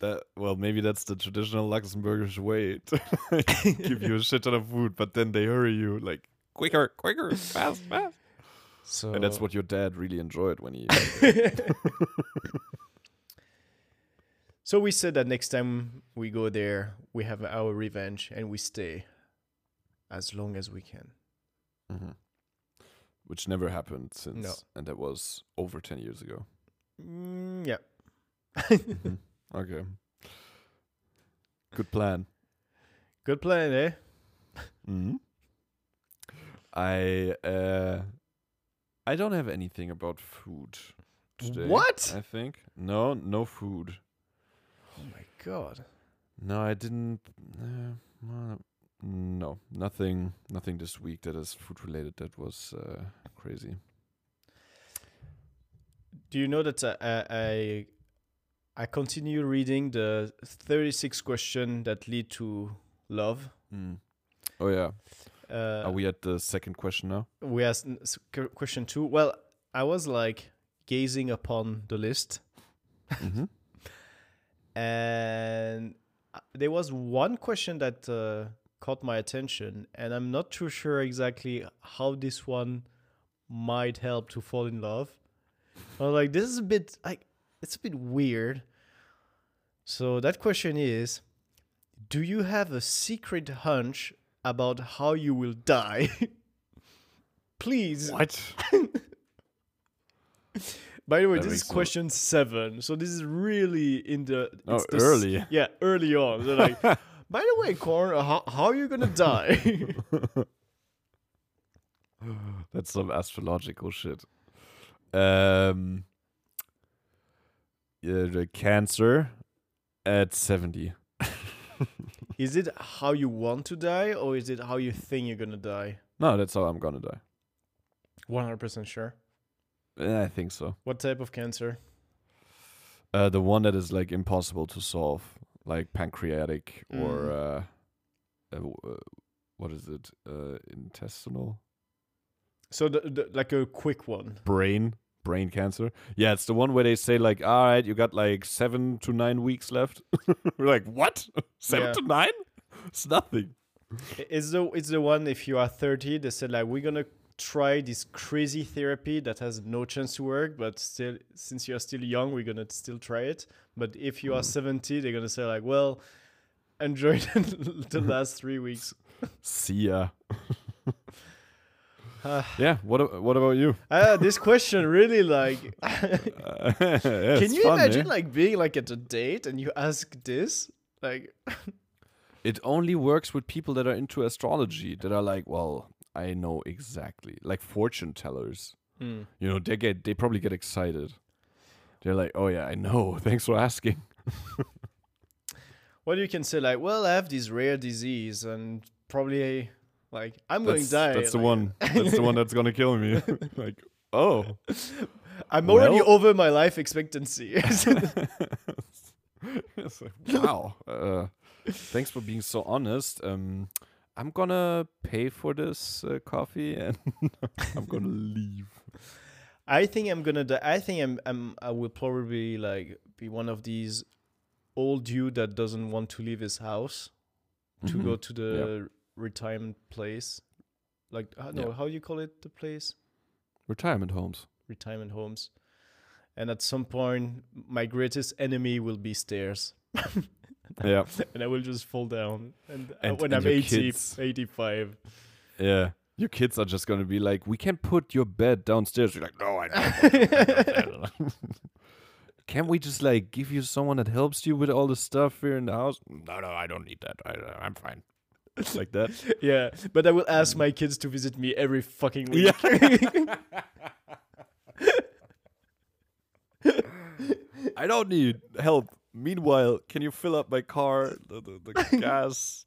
[SPEAKER 2] That well, maybe that's the traditional Luxembourgish way to give you a shit ton of food, but then they hurry you like quicker, quicker, fast, fast.
[SPEAKER 1] So
[SPEAKER 2] And that's what your dad really enjoyed when he.
[SPEAKER 1] So we said that next time we go there, we have our revenge and we stay as long as we can.
[SPEAKER 2] Mhm. Which never happened since,
[SPEAKER 1] No.
[SPEAKER 2] and that was over ten years ago.
[SPEAKER 1] Mm, yeah.
[SPEAKER 2] Mhm. Okay. Good plan.
[SPEAKER 1] Good plan, eh?
[SPEAKER 2] hmm I uh, I don't have anything about food today.
[SPEAKER 1] What?
[SPEAKER 2] I think no, no food.
[SPEAKER 1] Oh my god.
[SPEAKER 2] No, I didn't. Uh, no, nothing. Nothing this week that is food related. That was uh, crazy.
[SPEAKER 1] Do you know that uh, I I continue reading the 36 question that lead to love?
[SPEAKER 2] Mm. Oh yeah.
[SPEAKER 1] Uh,
[SPEAKER 2] Are we at the second question now?
[SPEAKER 1] we asked n- s- q- question 2. Well, I was like gazing upon the list
[SPEAKER 2] hmm
[SPEAKER 1] and uh, there was one question that uh, caught my attention and i'm not too sure exactly how this one might help to fall in love i was like this is a bit like it's a bit weird so that question is do you have a secret hunch about how you will die please
[SPEAKER 2] What?
[SPEAKER 1] by the way,
[SPEAKER 2] That
[SPEAKER 1] this is question seven, so this is really in the
[SPEAKER 2] Oh,
[SPEAKER 1] it's the
[SPEAKER 2] early.
[SPEAKER 1] yeah, early on. They're like, by the way, Corn, how, how are you gonna die?
[SPEAKER 2] That's some astrological shit. Um. Yeah, the cancer at seventy.
[SPEAKER 1] Is it how you want to die, or is it how you think you're gonna die?
[SPEAKER 2] No, that's how I'm gonna die.
[SPEAKER 1] One hundred percent sure.
[SPEAKER 2] Eh, I think so.
[SPEAKER 1] What type of cancer?
[SPEAKER 2] Uh, the one that is like impossible to solve, like pancreatic or
[SPEAKER 1] Mm.
[SPEAKER 2] uh, uh, uh, what is it? Uh, intestinal,
[SPEAKER 1] So the, the like a quick one.
[SPEAKER 2] brain, brain cancer. Yeah, it's the one where they say like, all right, you got like seven to nine weeks left. We're like, what? Seven
[SPEAKER 1] Yeah.
[SPEAKER 2] to nine? It's nothing.
[SPEAKER 1] It's the it's the one if you are thirty, they said like we're gonna try this crazy therapy that has no chance to work, but still since you're still young, we're gonna still try it. But if you are
[SPEAKER 2] Mm.
[SPEAKER 1] seventy, they're gonna say like, well, enjoy the, the last three weeks.
[SPEAKER 2] See ya.
[SPEAKER 1] Ah.
[SPEAKER 2] yeah. What? What about you?
[SPEAKER 1] Ah, this question really like.
[SPEAKER 2] Uh,
[SPEAKER 1] Can you imagine like being like at a date and you ask this like?
[SPEAKER 2] it only works with people that are into astrology that are like, well, I know exactly, like fortune tellers.
[SPEAKER 1] Hmm.
[SPEAKER 2] You know, they get they probably get excited. They're like, oh yeah, I know. Thanks for asking.
[SPEAKER 1] What you can say like, well, I have this rare disease and probably like I'm going to die.
[SPEAKER 2] that's the
[SPEAKER 1] like-
[SPEAKER 2] one. That's the one that's gonna kill me. like, oh,
[SPEAKER 1] I'm already over my life expectancy.
[SPEAKER 2] It's like, wow. Uh, thanks for being so honest. Um, I'm gonna pay for this uh, coffee and I'm gonna leave.
[SPEAKER 1] I think I'm gonna. die. I think I'm. I'm. I will probably like be one of these old dude that doesn't want to leave his house to go
[SPEAKER 2] Mhm.
[SPEAKER 1] to the retirement place. Like, uh, no,
[SPEAKER 2] Yeah.
[SPEAKER 1] how you call it? The place
[SPEAKER 2] retirement homes.
[SPEAKER 1] retirement homes. And at some point, my greatest enemy will be stairs.
[SPEAKER 2] Yeah,
[SPEAKER 1] and I will just fall down. And, uh,
[SPEAKER 2] And-
[SPEAKER 1] when
[SPEAKER 2] and
[SPEAKER 1] I'm
[SPEAKER 2] your
[SPEAKER 1] 80,
[SPEAKER 2] kids-
[SPEAKER 1] 85.
[SPEAKER 2] yeah. Your kids are just gonna be like, we can put your bed downstairs. You're like, no, I don't. Can't we just like give you someone that helps you with all the stuff here in the house? No, no, I don't need that. I, I'm fine. Like that.
[SPEAKER 1] yeah, but I will ask my kids to visit me every fucking week.
[SPEAKER 2] I don't need help. Meanwhile, can you fill up my car? The, the, the gas.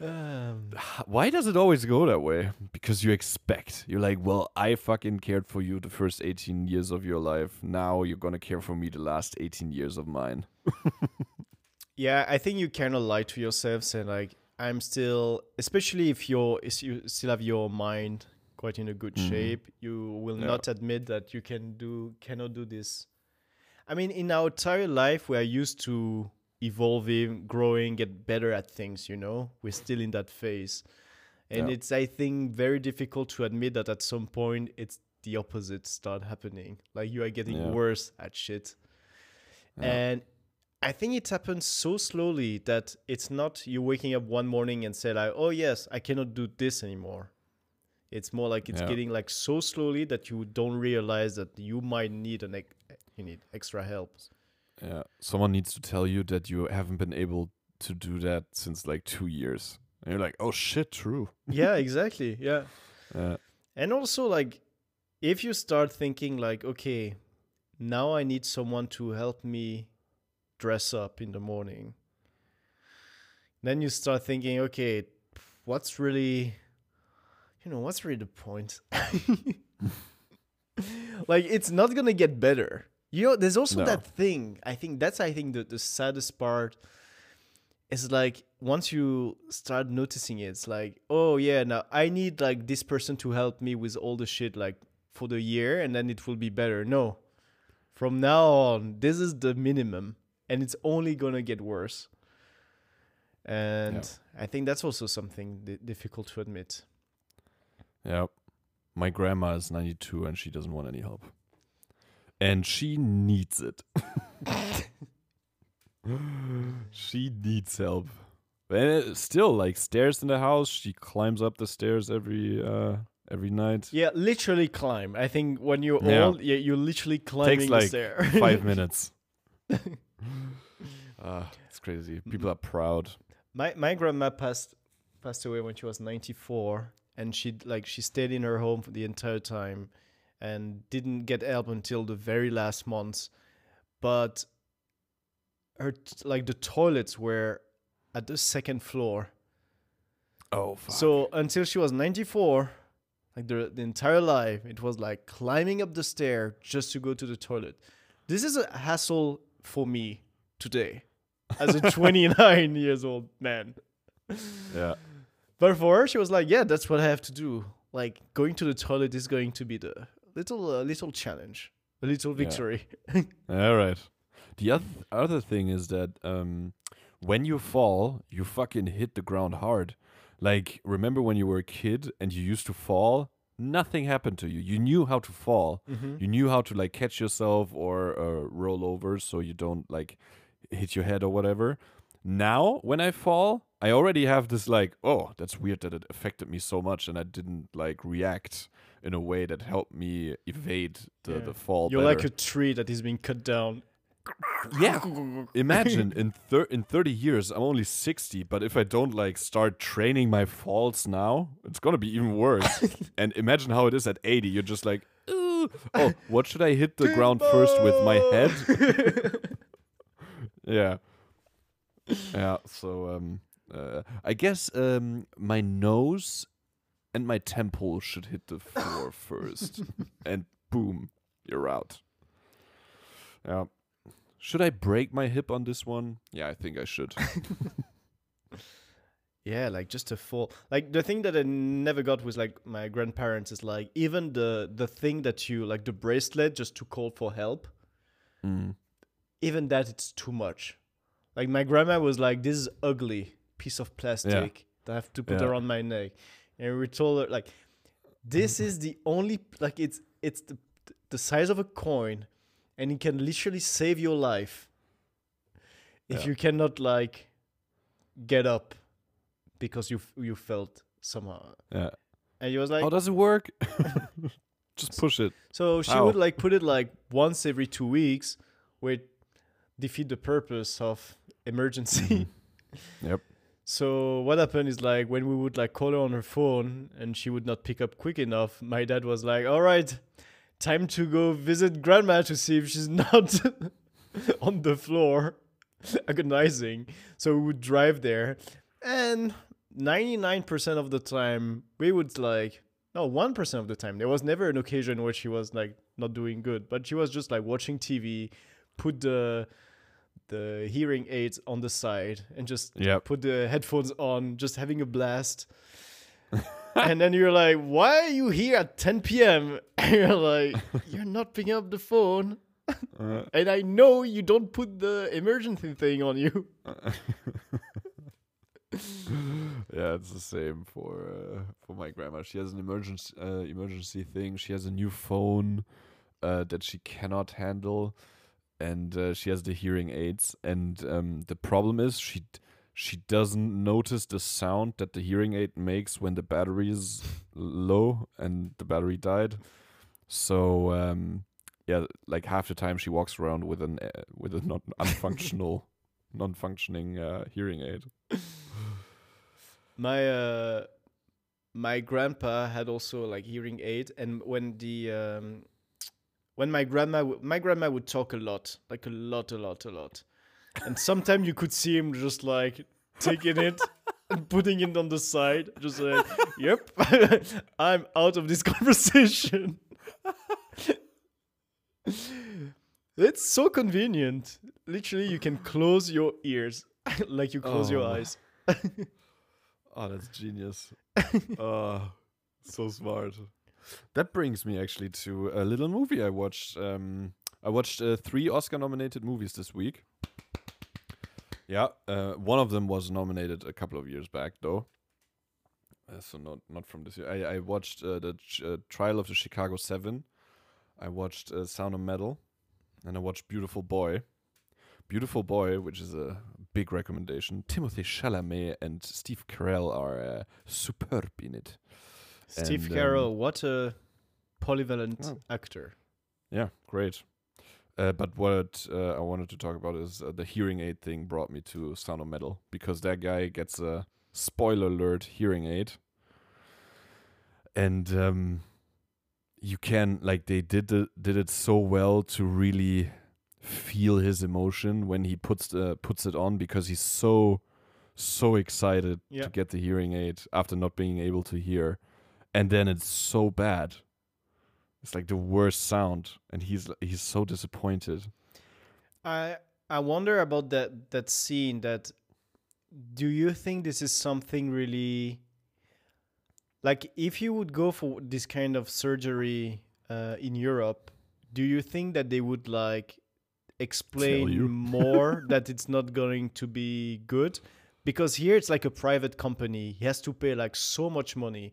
[SPEAKER 1] Um,
[SPEAKER 2] Why does it always go that way? Because you expect. You're like, well, I fucking cared for you the first 18 years of your life. Now you're gonna care for me the last 18 years of mine.
[SPEAKER 1] Yeah, I think you cannot lie to yourself. Say like, I'm still, especially if you're, if you still have your mind quite in a good
[SPEAKER 2] Mhm.
[SPEAKER 1] shape, you will
[SPEAKER 2] Yeah.
[SPEAKER 1] not admit that you can do, cannot do this. I mean, in our entire life, we are used to evolving, growing, get better at things. You know, we're still in that phase, and
[SPEAKER 2] Yeah.
[SPEAKER 1] it's I think very difficult to admit that at some point it's the opposite start happening. Like you are getting
[SPEAKER 2] Yeah.
[SPEAKER 1] worse at shit. And I think it happens so slowly that it's not you waking up one morning and say like, "Oh yes, I cannot do this anymore." It's more like it's
[SPEAKER 2] Yeah.
[SPEAKER 1] getting like so slowly that you don't realize that you might need an you need extra help.
[SPEAKER 2] Yeah. Someone needs to tell you that you haven't been able to do that since like two years. And you're like, oh shit, true.
[SPEAKER 1] yeah, exactly. Yeah.
[SPEAKER 2] Yeah.
[SPEAKER 1] And also like if you start thinking like, "Okay, now I need someone to help me dress up in the morning." Then you start thinking, "Okay, what's really you know, what's really the point?" like it's not going to get better. You know, there's also
[SPEAKER 2] No.
[SPEAKER 1] that thing. I think that's I think the the saddest part is like once you start noticing it, it's like, oh yeah, now I need like this person to help me with all the shit like for the year and then it will be better. No. From now on, this is the minimum and it's only gonna get worse. And I think that's also something di- difficult to admit.
[SPEAKER 2] Yeah. My grandma is 92 and she doesn't want any help. And she needs it. she needs help. And it- still, like stairs in the house, she climbs up the stairs every uh every night.
[SPEAKER 1] Yeah, literally climb. I think when you're
[SPEAKER 2] Yeah.
[SPEAKER 1] old, yeah, you're literally climbing
[SPEAKER 2] like
[SPEAKER 1] the stair.
[SPEAKER 2] Five minutes. uh, it's crazy. People are proud.
[SPEAKER 1] My my grandma passed passed away when she was 94 and she like she stayed in her home for the entire time and didn't get help until the very last months but her t- like the toilets were at the second floor
[SPEAKER 2] Oh, fuck.
[SPEAKER 1] so until she was 94 like the, the entire life it was like climbing up the stair just to go to the toilet this is a hassle for me today as a 29 years old man
[SPEAKER 2] yeah.
[SPEAKER 1] but for her, she was like, "Yeah, that's what I have to do. Like going to the toilet is going to be the little uh, little challenge, a little
[SPEAKER 2] Yeah.
[SPEAKER 1] victory."
[SPEAKER 2] All right. The other other thing is that um, when you fall, you fucking hit the ground hard. Like remember when you were a kid and you used to fall, nothing happened to you. You knew how to fall.
[SPEAKER 1] mm-hmm.
[SPEAKER 2] You knew how to like catch yourself or uh, roll over so you don't like hit your head or whatever. Now, when I fall, I already have this like, oh, that's weird that it affected me so much and I didn't like react in a way that helped me evade the,
[SPEAKER 1] Yeah.
[SPEAKER 2] the fall.
[SPEAKER 1] You're like a tree that is being cut down.
[SPEAKER 2] Yeah. Imagine in thir- in 30 years, I'm only 60, but if I don't like start training my falls now, it's gonna be even worse. and imagine how it is at 80. You're just like, "Ooh, oh, what should I hit the ground first with my head? yeah. Yeah. So um, uh, I guess um, my nose and my temple should hit the floor first, and boom, you're out. Yeah. Should I break my hip on this one? Yeah, I think I should.
[SPEAKER 1] Yeah, like just to fall. Like the thing that I never got was like my grandparents is like even the the thing that you like the bracelet just to call for help.
[SPEAKER 2] Mm.
[SPEAKER 1] Even that it's too much. Like my grandma was like, "This is ugly piece of plastic that I have to put
[SPEAKER 2] Yeah.
[SPEAKER 1] around my neck," and we told her like, "This is the only like it's it's the the size of a coin, and it can literally save your life if
[SPEAKER 2] Yeah.
[SPEAKER 1] you cannot like get up because you you felt somehow."
[SPEAKER 2] Yeah.
[SPEAKER 1] And he was like,
[SPEAKER 2] How does it work? Just push it.
[SPEAKER 1] So she
[SPEAKER 2] How?
[SPEAKER 1] would like put it like once every two weeks, which defeat the purpose of emergency. Mm-hmm.
[SPEAKER 2] Yep.
[SPEAKER 1] So what happened is like when we would like call her on her phone and she would not pick up quick enough, my dad was like, "All right, time to go visit grandma to see if she's not on the floor agonizing." So we would drive there, and ninety nine percent of the time we would like no one percent of the time there was never an occasion where she was like not doing good, but she was just like watching TV, put the the hearing aids on the side and just
[SPEAKER 2] Yep.
[SPEAKER 1] put the headphones on, just having a blast. and then you're like, why are you here at 10 p.m.? And you're like, you're not picking up the phone.
[SPEAKER 2] Uh,
[SPEAKER 1] And I know you don't put the emergency thing on you.
[SPEAKER 2] yeah, it's the same for uh, for my grandma. She has an emergency uh, emergency thing. She has a new phone uh, that she cannot handle, and uh, she has the hearing aids. And um, the problem is she d- she doesn't notice the sound that the hearing aid makes when the battery is low and the battery died. So um, yeah, like half the time she walks around with an uh, with a non unfunctional non-functioning uh, hearing aid.
[SPEAKER 1] My uh, my grandpa had also like hearing aid, and when the um, when my grandma w- my grandma would talk a lot, like a lot, a lot, a lot, and sometimes you could see him just like taking it and putting it on the side, just like, "Yep, I'm out of this conversation." it's so convenient. Literally, you can close your ears like you close your
[SPEAKER 2] Oh.
[SPEAKER 1] eyes.
[SPEAKER 2] Oh, that's genius. oh, so smart. That brings me actually to a little movie I watched. Um, I watched uh, three Oscar-nominated movies this week. Yeah, uh, one of them was nominated a couple of years back, though. Uh, so not not from this year. I, I watched uh, the ch- uh, Trial of the Chicago Seven. I watched uh, Sound of Metal, and I watched Beautiful Boy. Beautiful Boy, which is a big recommendation. Timothy Chalamet and Steve Carell are uh, superb in it.
[SPEAKER 1] Steve
[SPEAKER 2] And, um,
[SPEAKER 1] Carell, what a polyvalent
[SPEAKER 2] Oh.
[SPEAKER 1] actor.
[SPEAKER 2] Yeah, great. Uh, but what uh, I wanted to talk about is uh, the hearing aid thing brought me to Sound of Metal because that guy gets a spoiler alert hearing aid, and um, you can like they did the, did it so well to really feel his emotion when he puts uh, puts it on because he's so so excited
[SPEAKER 1] Yeah.
[SPEAKER 2] to get the hearing aid after not being able to hear, and then it's so bad. It's like the worst sound, and he's he's so disappointed.
[SPEAKER 1] I I wonder about that that scene that do you think this is something really like if you would go for this kind of surgery uh, in Europe, do you think that they would like explain more that it's not going to be good? Because here it's like a private company. He has to pay like so much money.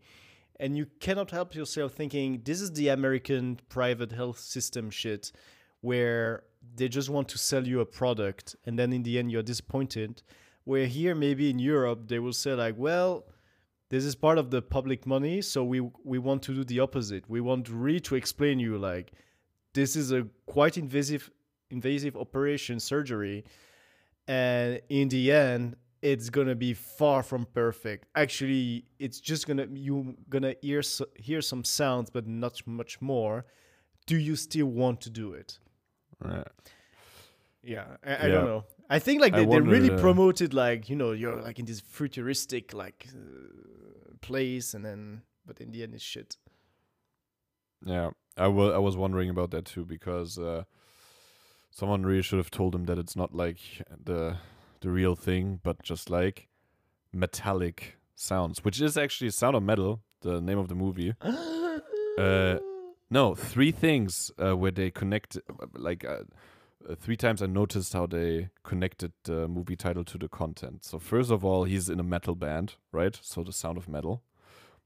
[SPEAKER 1] And you cannot help yourself thinking this is the American private health system shit where they just want to sell you a product and then in the end you're disappointed. Where here maybe in Europe they will say like, well, this is part of the public money, so we we want to do the opposite. We want really to explain you like this is a quite invasive invasive operation surgery and in the end it's gonna be far from perfect. Actually it's just gonna you gonna hear hear some sounds but not much more. Do you still want to do it?
[SPEAKER 2] Yeah.
[SPEAKER 1] yeah i, I
[SPEAKER 2] Yeah.
[SPEAKER 1] don't know. I think like they, they really
[SPEAKER 2] uh,
[SPEAKER 1] promoted like you know you're like in this futuristic like uh, place and then but in the end it's shit.
[SPEAKER 2] Yeah, I wa- I was wondering about that too because uh, Someone really should have told him that it's not like the the real thing, but just like metallic sounds, which is actually Sound of Metal, the name of the movie. Uh, No, three things uh, where they connect. Like uh, uh, three times, I noticed how they connected the movie title to the content. So first of all, he's in a metal band, right? So the sound of metal.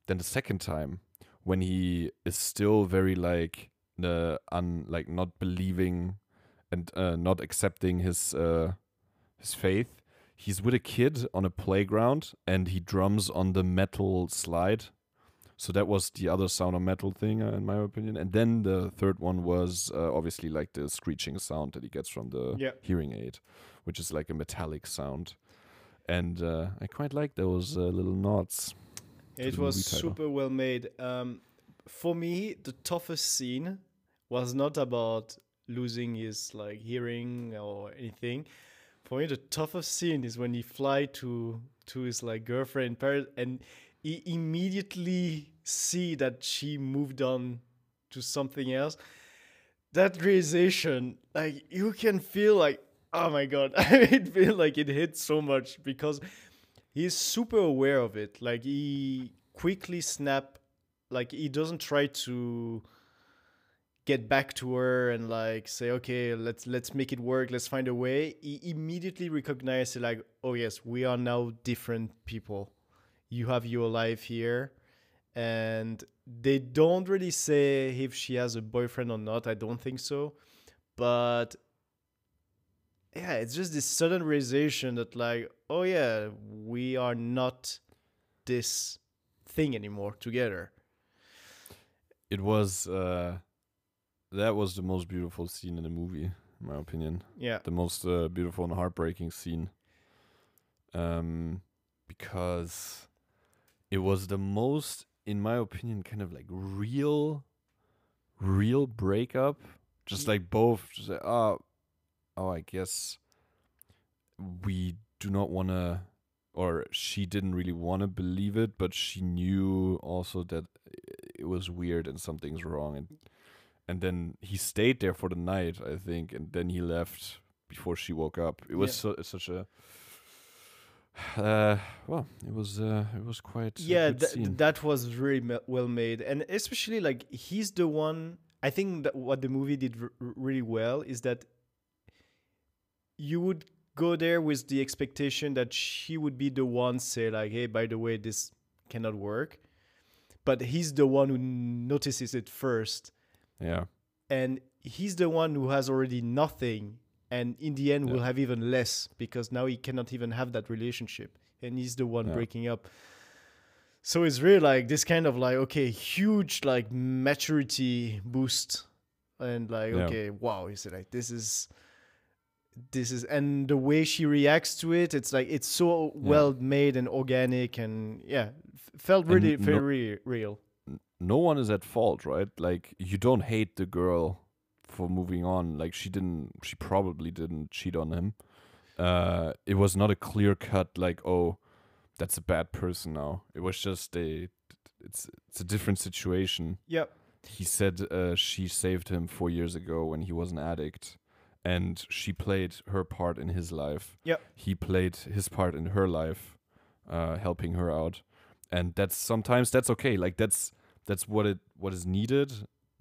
[SPEAKER 2] Then the second time, when he is still very like uh, un like not believing and uh, not accepting his uh, his faith. He's with a kid on a playground and he drums on the metal slide. So that was the other sound of metal thing, uh, in my opinion. And then the third one was uh, obviously like the screeching sound that he gets from the
[SPEAKER 1] Yeah.
[SPEAKER 2] hearing aid, which is like a metallic sound. And uh, I quite like those uh, little nods.
[SPEAKER 1] It was super well made. Um, for me, the toughest scene was not about losing his like hearing or anything. For me, the toughest scene is when he fly to to his like girlfriend in Paris and he immediately see that she moved on to something else. That realization, like you can feel like, oh my god, I feel like it hits so much because he's super aware of it like he quickly snap like he doesn't try to get back to her and like say okay let's let's make it work. Let's find a way. He immediately recognizes like oh yes we are now different people. You have your life here. And they don't really say if she has a boyfriend or not. I don't think so. But yeah, it's just this sudden realization that like, oh yeah, we are not this thing anymore together.
[SPEAKER 2] It was uh, that was the most beautiful scene in the movie, in my opinion.
[SPEAKER 1] Yeah.
[SPEAKER 2] the most uh, beautiful and heartbreaking scene. Um, because it was the most, in my opinion, kind of like real, real breakup. Just like both, just like, oh, oh, I guess we do not want to, or she didn't really want to believe it, but she knew also that it was weird and something's wrong, and and then he stayed there for the night, I think, and then he left before she woke up. It was
[SPEAKER 1] Yeah.
[SPEAKER 2] so, such a uh, well, it was uh, it was quite a
[SPEAKER 1] yeah, th-
[SPEAKER 2] scene.
[SPEAKER 1] that was really ma- well made, and especially like he's the one. I think that what the movie did r- really well is that you would go there with the expectation that she would be the one say like, "Hey, by the way, this cannot work," but he's the one who notices it first,
[SPEAKER 2] yeah,
[SPEAKER 1] and he's the one who has already nothing and in the end will have even less because now he cannot even have that relationship and he's the one
[SPEAKER 2] Yeah.
[SPEAKER 1] breaking up. So it's really like this kind of like okay huge like maturity boost and like
[SPEAKER 2] Yeah.
[SPEAKER 1] okay wow is it like this is this is and the way she reacts to it it's like it's so well made and organic and yeah felt
[SPEAKER 2] And
[SPEAKER 1] really
[SPEAKER 2] no-
[SPEAKER 1] very real
[SPEAKER 2] no one is at fault, right? Like you don't hate the girl for moving on. Like she didn't, she probably didn't cheat on him. Uh, it was not a clear cut like, oh, that's a bad person now. It was just a, it's it's a different situation.
[SPEAKER 1] yep
[SPEAKER 2] he said uh, she saved him four years ago when he was an addict and she played her part in his life
[SPEAKER 1] Yep.
[SPEAKER 2] he played his part in her life uh, helping her out and that's sometimes that's okay like that's that's what it what is needed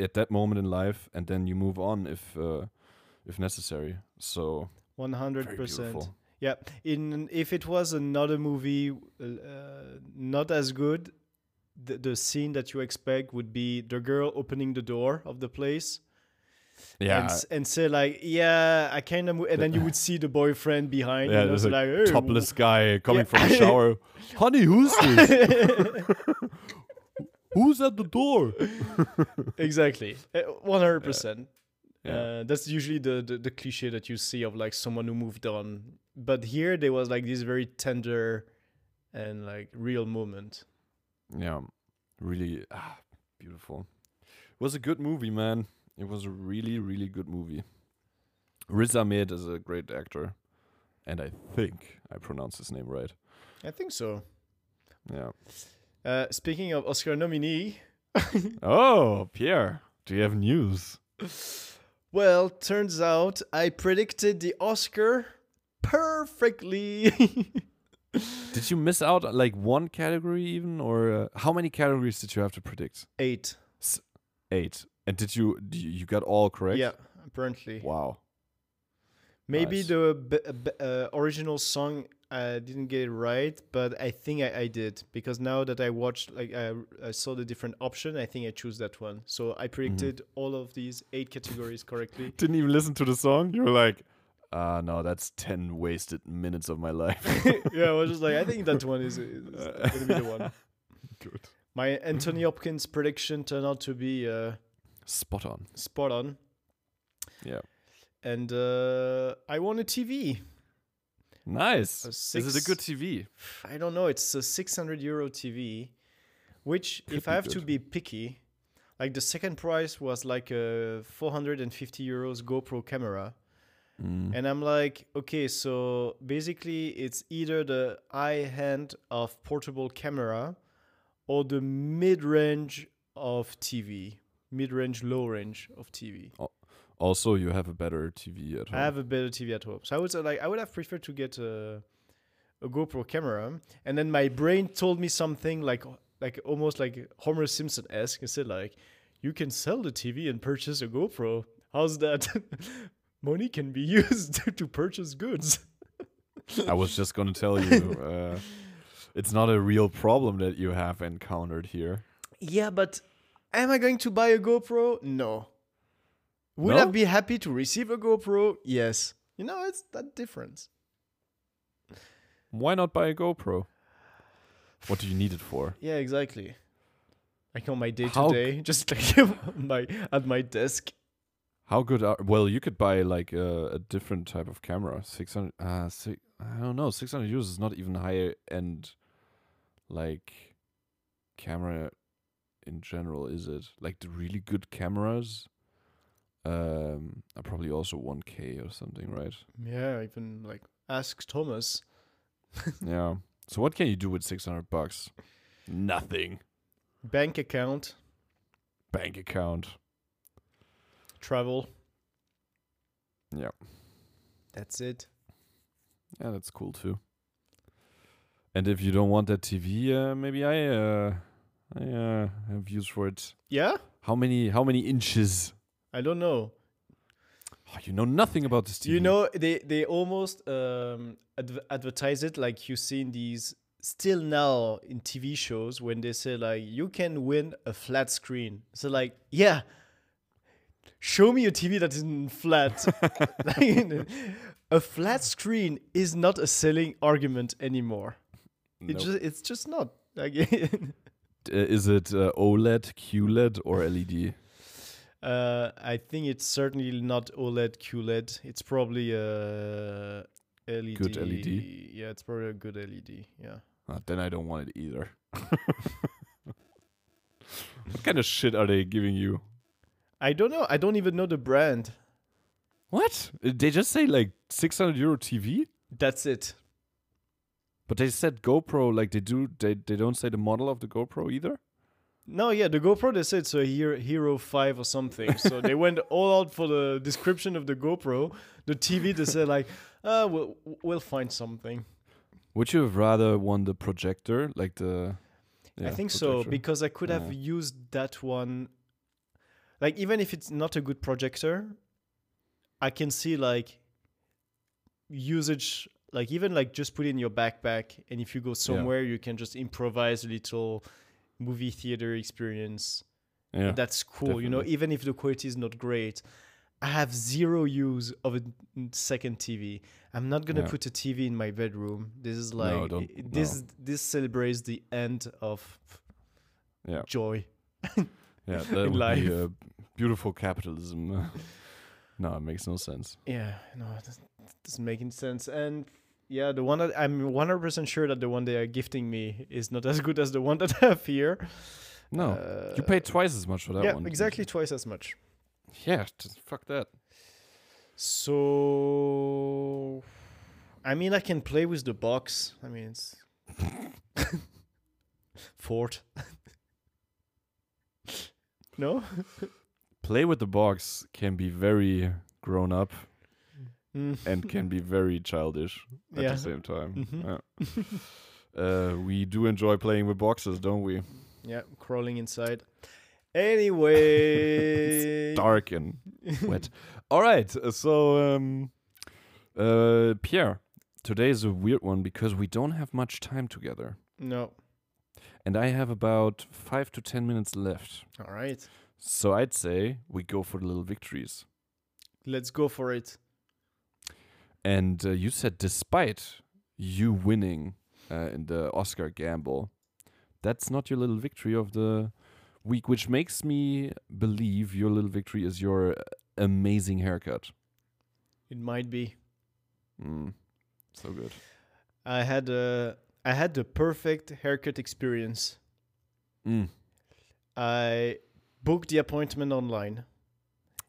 [SPEAKER 2] at that moment in life and then you move on if uh, if necessary so
[SPEAKER 1] hundred percent. Yeah. In if it was another movie, uh, not as good, the the scene that you expect would be the girl opening the door of the place.
[SPEAKER 2] yeah
[SPEAKER 1] And, and say like, yeah, I kind of, and then you would see the boyfriend behind.
[SPEAKER 2] yeah
[SPEAKER 1] you know, so
[SPEAKER 2] a
[SPEAKER 1] like, hey,
[SPEAKER 2] topless guy coming
[SPEAKER 1] Yeah.
[SPEAKER 2] from the shower honey who's this who's at the door
[SPEAKER 1] exactly, Uh, one hundred percent.
[SPEAKER 2] yeah
[SPEAKER 1] Uh, that's usually the, the the cliche that you see of like someone who moved on. But here there was like this very tender and like real moment.
[SPEAKER 2] Yeah, really ah, beautiful. It was a good movie, man. It was a really, really good movie. Riz Ahmed is a great actor, and I think I pronounced his name right.
[SPEAKER 1] I think so.
[SPEAKER 2] Yeah.
[SPEAKER 1] Uh, speaking of Oscar nominee,
[SPEAKER 2] Oh, Pierre, do you have news?
[SPEAKER 1] Well, turns out I predicted the Oscar perfectly.
[SPEAKER 2] Did you miss out on, like one category even, or uh, how many categories did you have to predict?
[SPEAKER 1] Eight.
[SPEAKER 2] S Eight. And did you you got all correct?
[SPEAKER 1] Yeah, apparently.
[SPEAKER 2] Wow.
[SPEAKER 1] Maybe
[SPEAKER 2] Nice.
[SPEAKER 1] the b- b- uh, original song I didn't get it right, but I think I, I did because now that I watched, like I, I saw the different option, I think I choose that one. So I predicted all of these eight categories correctly.
[SPEAKER 2] Didn't even listen to the song. You were like, ah, no, that's ten wasted minutes of my life.
[SPEAKER 1] yeah, I was just like, I think that one is, is gonna be the one.
[SPEAKER 2] Good.
[SPEAKER 1] My Anthony Hopkins prediction turned out to be uh,
[SPEAKER 2] Spot on.
[SPEAKER 1] spot on,
[SPEAKER 2] Yeah.
[SPEAKER 1] and uh, I won a TV.
[SPEAKER 2] Nice.
[SPEAKER 1] A
[SPEAKER 2] Is it a good TV?
[SPEAKER 1] I don't know. It's a 600 euro TV, which, if I have to be picky, like the second price was like a 450 euros GoPro camera.
[SPEAKER 2] Mm.
[SPEAKER 1] And I'm like, okay, so basically it's either the high end of portable camera or the mid range of TV, mid range, low range of TV.
[SPEAKER 2] Also, you have a better TV at home.
[SPEAKER 1] I have a better TV at home, so I would say like I would have preferred to get a, a GoPro camera, and then my brain told me something like like almost like Homer Simpson esque. It said like, you can sell the TV and purchase a GoPro. How's that? Money can be used to purchase goods.
[SPEAKER 2] I was just gonna tell you, uh, it's not a real problem that you have encountered here.
[SPEAKER 1] Yeah, but am I going to buy a GoPro? No. Would I be happy to receive a GoPro? Yes. You know, it's that difference.
[SPEAKER 2] Why not buy a GoPro? What do you need it for?
[SPEAKER 1] Yeah, exactly. Like on my day to day, just like my at my desk.
[SPEAKER 2] How good are? Well, you could buy like a, a different type of camera. Six hundred. Uh, six, I don't know. Six hundred euros is not even higher end, like camera in general, is it? Like the really good cameras, um, probably also one k or something, right?
[SPEAKER 1] Yeah, even like ask Thomas.
[SPEAKER 2] yeah. So what can you do with six hundred bucks? Nothing.
[SPEAKER 1] Bank account,
[SPEAKER 2] Bank account.
[SPEAKER 1] travel.
[SPEAKER 2] Yeah.
[SPEAKER 1] That's it.
[SPEAKER 2] Yeah, that's cool too. And if you don't want that TV, uh, maybe I uh, I uh, have use for it.
[SPEAKER 1] Yeah?
[SPEAKER 2] How many how many inches?
[SPEAKER 1] I don't know.
[SPEAKER 2] Oh, you know nothing about this TV.
[SPEAKER 1] You know, they they almost um adv- advertise it like you see in these still now in TV shows when they say like you can win a flat screen. So like, yeah. Show me a TV that isn't flat. A flat screen is not a selling argument anymore. It
[SPEAKER 2] Nope.
[SPEAKER 1] just it's just not. Like
[SPEAKER 2] Uh, is it uh, OLED, QLED, or LED?
[SPEAKER 1] Uh I think it's certainly not OLED QLED. It's probably a LED.
[SPEAKER 2] Good LED?
[SPEAKER 1] Yeah, it's probably a good LED. Yeah.
[SPEAKER 2] Uh, then I don't want it either. what kind of shit are they giving you?
[SPEAKER 1] I don't know. I don't even know the brand.
[SPEAKER 2] What? Uh, They just say like 600 euro TV,
[SPEAKER 1] That's it.
[SPEAKER 2] but they said GoPro like they do. They they don't say the model of the GoPro either.
[SPEAKER 1] No, yeah, the GoPro they said it's a Hero, Hero 5 or something. so they went all out for the description of the GoPro. The TV they said like, uh we'll, we'll find something.
[SPEAKER 2] Would you have rather won the projector, like the?
[SPEAKER 1] I
[SPEAKER 2] yeah,
[SPEAKER 1] think so because I could have
[SPEAKER 2] Yeah.
[SPEAKER 1] used that one like even if it's not a good projector, I can see like usage like even like just put it in your backpack and if you go somewhere you can just improvise a little movie theater experience
[SPEAKER 2] yeah,
[SPEAKER 1] that's cool you know even if the quality is not great i have zero use of a second tv i'm not gonna
[SPEAKER 2] Yeah.
[SPEAKER 1] put a tv in my bedroom this is like
[SPEAKER 2] No, don't-
[SPEAKER 1] i- this this celebrates the end of
[SPEAKER 2] yeah,
[SPEAKER 1] joy
[SPEAKER 2] yeah. That
[SPEAKER 1] in
[SPEAKER 2] would
[SPEAKER 1] life.
[SPEAKER 2] be uh, beautiful capitalism. no, it makes no sense.
[SPEAKER 1] yeah no it doesn't, it doesn't make any sense and yeah the one that i'm 100% sure that the one they are gifting me is not as good as the one that i have here
[SPEAKER 2] No,
[SPEAKER 1] Uh,
[SPEAKER 2] you paid twice as much for that
[SPEAKER 1] yeah
[SPEAKER 2] one.
[SPEAKER 1] exactly twice as much
[SPEAKER 2] Yeah, just fuck that.
[SPEAKER 1] So, I mean, I can play with the box. I mean, it's Fort. no,
[SPEAKER 2] play with the box can be very grown up
[SPEAKER 1] Mm.
[SPEAKER 2] and can be very childish at
[SPEAKER 1] Yeah.
[SPEAKER 2] the same time.
[SPEAKER 1] Mhm.
[SPEAKER 2] Yeah. uh, we do enjoy playing with boxes, don't we?
[SPEAKER 1] yeah, crawling inside. Anyway,
[SPEAKER 2] Dark and wet. All right. So, um, uh, Pierre, today is a weird one because we don't have much time together.
[SPEAKER 1] No.
[SPEAKER 2] And I have about five to ten minutes left.
[SPEAKER 1] All right.
[SPEAKER 2] So I'd say we go for the little victories.
[SPEAKER 1] Let's go for it.
[SPEAKER 2] And uh, you said despite you winning uh, in the Oscar gamble, that's not your little victory of the week, which makes me believe your little victory is your uh, amazing haircut.
[SPEAKER 1] It might be.
[SPEAKER 2] Mm, so good.
[SPEAKER 1] I had a I had the perfect haircut experience.
[SPEAKER 2] Mm,
[SPEAKER 1] I booked the appointment online.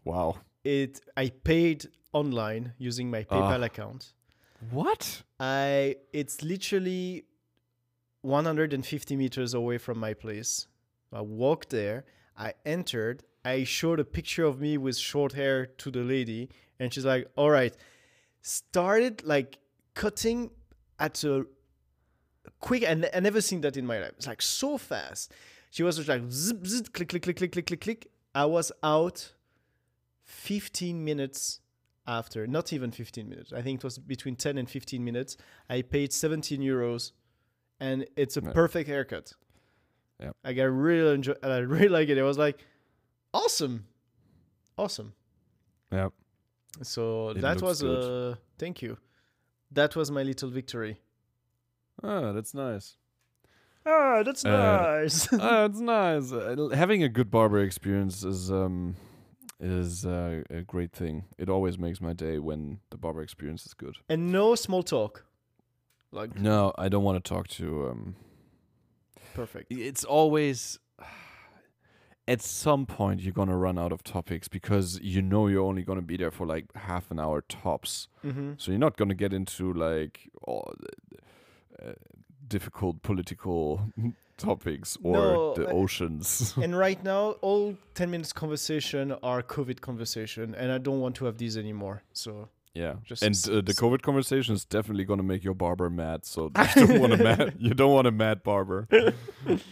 [SPEAKER 2] wow.
[SPEAKER 1] It I paid online using my PayPal
[SPEAKER 2] Ah.
[SPEAKER 1] account.
[SPEAKER 2] What?
[SPEAKER 1] I it's literally 150 meters away from my place. I walked there. I entered. I showed a picture of me with short hair to the lady, and she's like, "All right." Started like cutting at a quick, and I never seen that in my life. It's like so fast. She was just like zip, zip, click, click, click, click, click, click, click. I was out 15 minutes after, not even 15 minutes. I think it was between 10 and 15 minutes. I paid 17 euros, and it's a
[SPEAKER 2] Yeah.
[SPEAKER 1] perfect haircut.
[SPEAKER 2] Yeah.
[SPEAKER 1] Like I really enjoy. I really like it. It was like, awesome, awesome.
[SPEAKER 2] Yeah.
[SPEAKER 1] So
[SPEAKER 2] It
[SPEAKER 1] that was
[SPEAKER 2] good.
[SPEAKER 1] uh thank you. That was my little victory.
[SPEAKER 2] Ah, that's nice.
[SPEAKER 1] Ah, that's
[SPEAKER 2] Uh,
[SPEAKER 1] nice.
[SPEAKER 2] ah, it's nice. Uh, having a good barber experience is um is uh, a great thing. It always makes my day when the barber experience is good.
[SPEAKER 1] and no small talk. Like
[SPEAKER 2] No, I don't want to talk to um
[SPEAKER 1] perfect.
[SPEAKER 2] it's always at some point you're gonna run out of topics because you know you're only gonna be there for like half an hour tops.
[SPEAKER 1] Mm-hmm.
[SPEAKER 2] So you're not gonna get into like all the, uh, difficult political topics or
[SPEAKER 1] No,
[SPEAKER 2] the
[SPEAKER 1] uh,
[SPEAKER 2] oceans.
[SPEAKER 1] and right now, all 10 minutes conversation are COVID conversation, and I don't want to have these anymore. So
[SPEAKER 2] yeah,
[SPEAKER 1] just
[SPEAKER 2] and uh, the COVID conversation is definitely gonna make your barber mad. So you don't want a mad. You don't want a mad barber.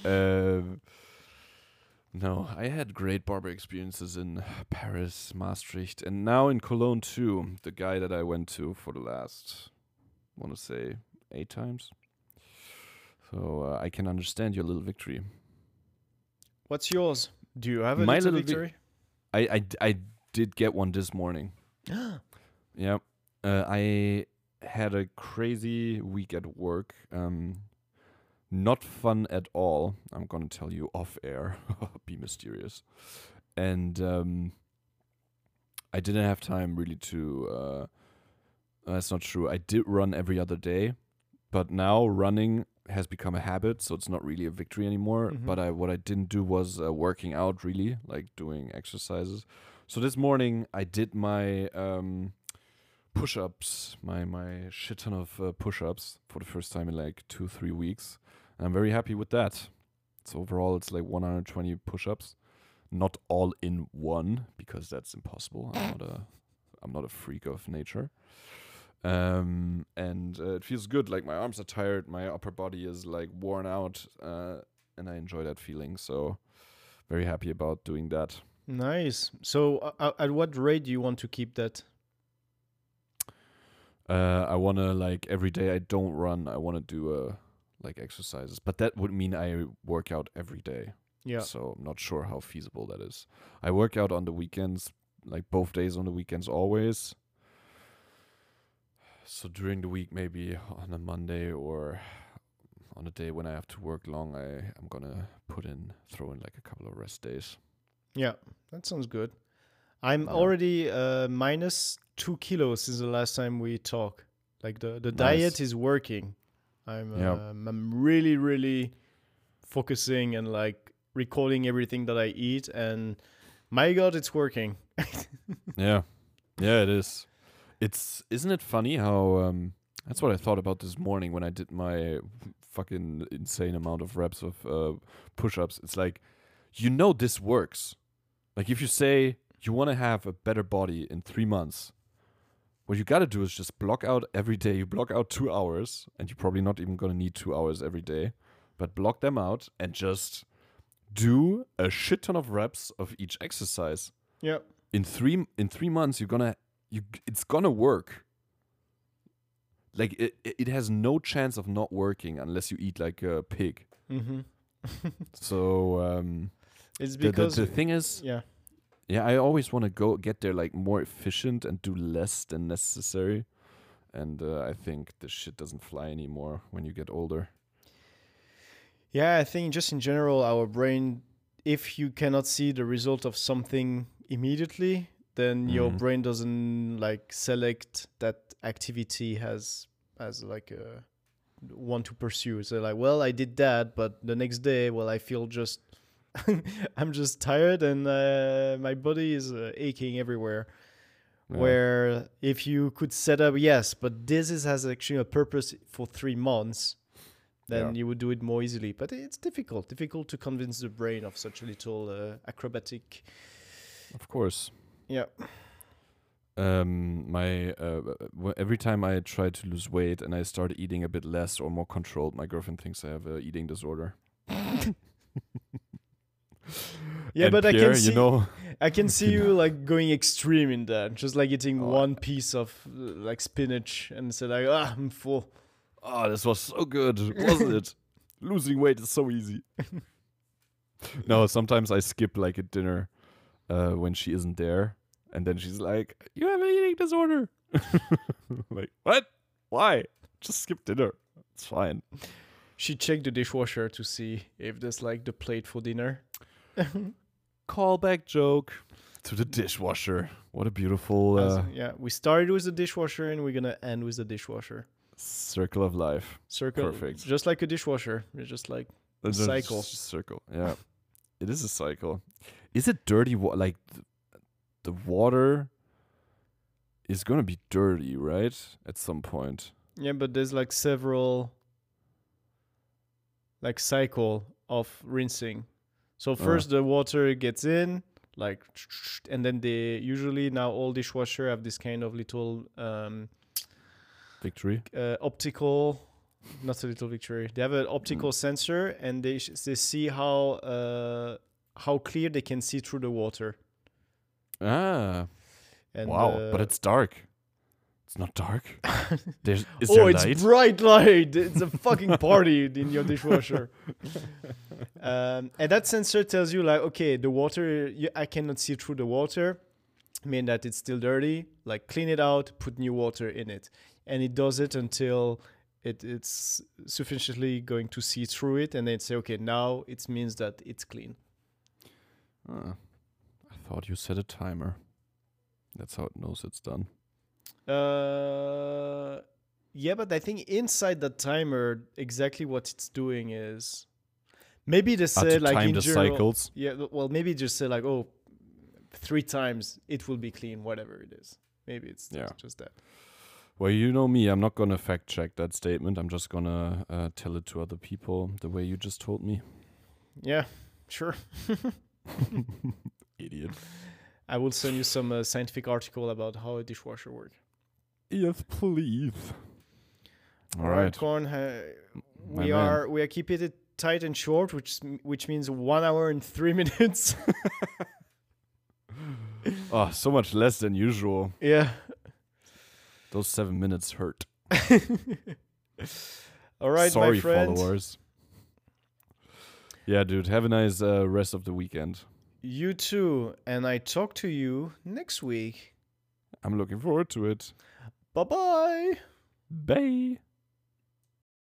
[SPEAKER 2] Um no, I had great barber experiences in Paris, Maastricht, and now in Cologne too. The guy that I went to for the last, want to say, eight times. So uh, I can understand your little victory.
[SPEAKER 1] what's yours? Do you have a
[SPEAKER 2] My
[SPEAKER 1] little,
[SPEAKER 2] little vic-
[SPEAKER 1] victory?
[SPEAKER 2] I, I, d- I did get one this morning. Yeah. Uh, I had a crazy week at work. Um, not fun at all. I'm going to tell you off air. Be mysterious. And um, I didn't have time really to. Uh, that's not true. I did run every other day, but now running has become a habit, so it's not really a victory anymore.
[SPEAKER 1] Mhm.
[SPEAKER 2] But I what I didn't do was uh, working out really, like doing exercises. So this morning I did my um, push-ups, my my shit ton of uh, push-ups for the first time in like two three weeks. And I'm very happy with that. So overall, it's like 120 push-ups, not all in one because that's impossible. I'm not a I'm not a freak of nature. Um, and uh, it feels good. Like my arms are tired, my upper body is like worn out, uh, and I enjoy that feeling. So very happy about doing that.
[SPEAKER 1] Nice. So, uh, at what rate do you want to keep that?
[SPEAKER 2] Uh, I wanna like every day I don't run. I wanna do uh like exercises, but that would mean I work out every day.
[SPEAKER 1] Yeah.
[SPEAKER 2] So I'm not sure how feasible that is. I work out on the weekends, like both days on the weekends always. So during the week, maybe on a Monday or on a day when I have to work long, I I'm gonna put in throw in like a couple of rest days.
[SPEAKER 1] Yeah, that sounds good. I'm
[SPEAKER 2] Yeah.
[SPEAKER 1] already uh, minus two kilos since the last time we talked. Like the, the diet is working. I'm
[SPEAKER 2] Yeah.
[SPEAKER 1] um, I'm really really focusing and like recalling everything that I eat, and my God, it's working.
[SPEAKER 2] Yeah, yeah, it is. It's isn't it funny how um that's what I thought about this morning when I did my fucking insane amount of reps of uh, push-ups. It's like you know this works, Like if you say you want to have a better body in three months, what you got to do is just block out every day. You block out two hours, and you're probably not even gonna need two hours every day, but block them out and just do a shit ton of reps of each exercise.
[SPEAKER 1] Yeah.
[SPEAKER 2] In three in three months, you're gonna you it's gonna work. Like it, it has no chance of not working unless you eat like a pig.
[SPEAKER 1] Mm-hmm.
[SPEAKER 2] So um,
[SPEAKER 1] It's
[SPEAKER 2] the, the,
[SPEAKER 1] because
[SPEAKER 2] the thing is,
[SPEAKER 1] yeah.
[SPEAKER 2] yeah, I always want to go get there like more efficient and do less than necessary. And uh, I think the shit doesn't fly anymore when you get older.
[SPEAKER 1] Yeah, I think just in general, our brain, if you cannot see the result of something immediately, then your
[SPEAKER 2] Mhm.
[SPEAKER 1] brain doesn't like select that activity as as like a one to pursue. So like, well, I did that, but the next day, well, I feel just I'm just tired and uh, my body is uh, aching everywhere.
[SPEAKER 2] Yeah.
[SPEAKER 1] Where if you could set up, yes, but this is has actually a purpose for three months, then
[SPEAKER 2] Yeah.
[SPEAKER 1] you would do it more easily. But it's difficult, difficult to convince the brain of such a little uh, acrobatic.
[SPEAKER 2] Of course.
[SPEAKER 1] Yeah.
[SPEAKER 2] Um, my uh, w- every time I try to lose weight and I start eating a bit less or more controlled, my girlfriend thinks I have a eating disorder.
[SPEAKER 1] Yeah,
[SPEAKER 2] And
[SPEAKER 1] but I can see,
[SPEAKER 2] you know,
[SPEAKER 1] I can see you like going extreme in that, just like eating
[SPEAKER 2] Oh,
[SPEAKER 1] one piece of like spinach and say like, ah, I'm full.
[SPEAKER 2] oh, this was so good, wasn't it? Losing weight is so easy. no, sometimes I skip like a dinner uh, when she isn't there, and then she's like, "You have an eating disorder." like what? Why? Just skip dinner. It's fine.
[SPEAKER 1] She checked the dishwasher to see if there's like the plate for dinner.
[SPEAKER 2] Callback joke to the dishwasher. What a beautiful uh,
[SPEAKER 1] yeah, we started with the dishwasher and we're gonna end with the dishwasher.
[SPEAKER 2] circle of life.
[SPEAKER 1] Circle,
[SPEAKER 2] Perfect.
[SPEAKER 1] Just like a dishwasher, it's just like
[SPEAKER 2] A
[SPEAKER 1] cycle.
[SPEAKER 2] Circle. Yeah. it is a cycle. Is it dirty? Wa- like the water is gonna be dirty, right? At some point.
[SPEAKER 1] yeah, but there's like several like cycle of rinsing. So first the water gets in, like, and then they usually now all dishwasher have this kind of little um,
[SPEAKER 2] Victory.
[SPEAKER 1] uh, optical not a little victory they have an optical sensor and they sh- they see how uh, how clear they can see through the water
[SPEAKER 2] Ah.
[SPEAKER 1] and
[SPEAKER 2] wow. but
[SPEAKER 1] uh,
[SPEAKER 2] it's dark. It's not dark. There's is
[SPEAKER 1] oh
[SPEAKER 2] there
[SPEAKER 1] it's
[SPEAKER 2] light?
[SPEAKER 1] bright light it's a fucking party in your dishwasher um, and that sensor tells you like okay the water you, i cannot see through the water mean that it's still dirty like clean it out put new water in it and it does it until it, it's sufficiently going to see through it and then say okay now it means that it's clean
[SPEAKER 2] Ah. Thought you set a timer. That's how it knows it's done.
[SPEAKER 1] uh yeah but i think inside the timer exactly what it's doing is maybe they
[SPEAKER 2] say
[SPEAKER 1] said
[SPEAKER 2] to
[SPEAKER 1] like
[SPEAKER 2] time
[SPEAKER 1] in
[SPEAKER 2] the
[SPEAKER 1] general,
[SPEAKER 2] cycles.
[SPEAKER 1] yeah well maybe just say like oh three times it will be clean whatever it is maybe it's
[SPEAKER 2] Yeah.
[SPEAKER 1] just that
[SPEAKER 2] Well, you know me. I'm not gonna fact check that statement. I'm just gonna uh, tell it to other people the way you just told me.
[SPEAKER 1] yeah sure
[SPEAKER 2] Idiot.
[SPEAKER 1] i will send you some uh, scientific article about how a dishwasher works
[SPEAKER 2] Yes, please. All right.
[SPEAKER 1] corn uh, we
[SPEAKER 2] man.
[SPEAKER 1] are we are keeping it tight and short which which means one hour and three minutes
[SPEAKER 2] Oh, so much less than usual.
[SPEAKER 1] yeah
[SPEAKER 2] Those seven minutes hurt.
[SPEAKER 1] all right
[SPEAKER 2] Sorry,
[SPEAKER 1] my friend
[SPEAKER 2] followers. Yeah, dude. Have a nice uh, rest of the weekend.
[SPEAKER 1] You too, and I talk to you next week.
[SPEAKER 2] I'm looking forward to it.
[SPEAKER 1] Bye bye.
[SPEAKER 2] Bye.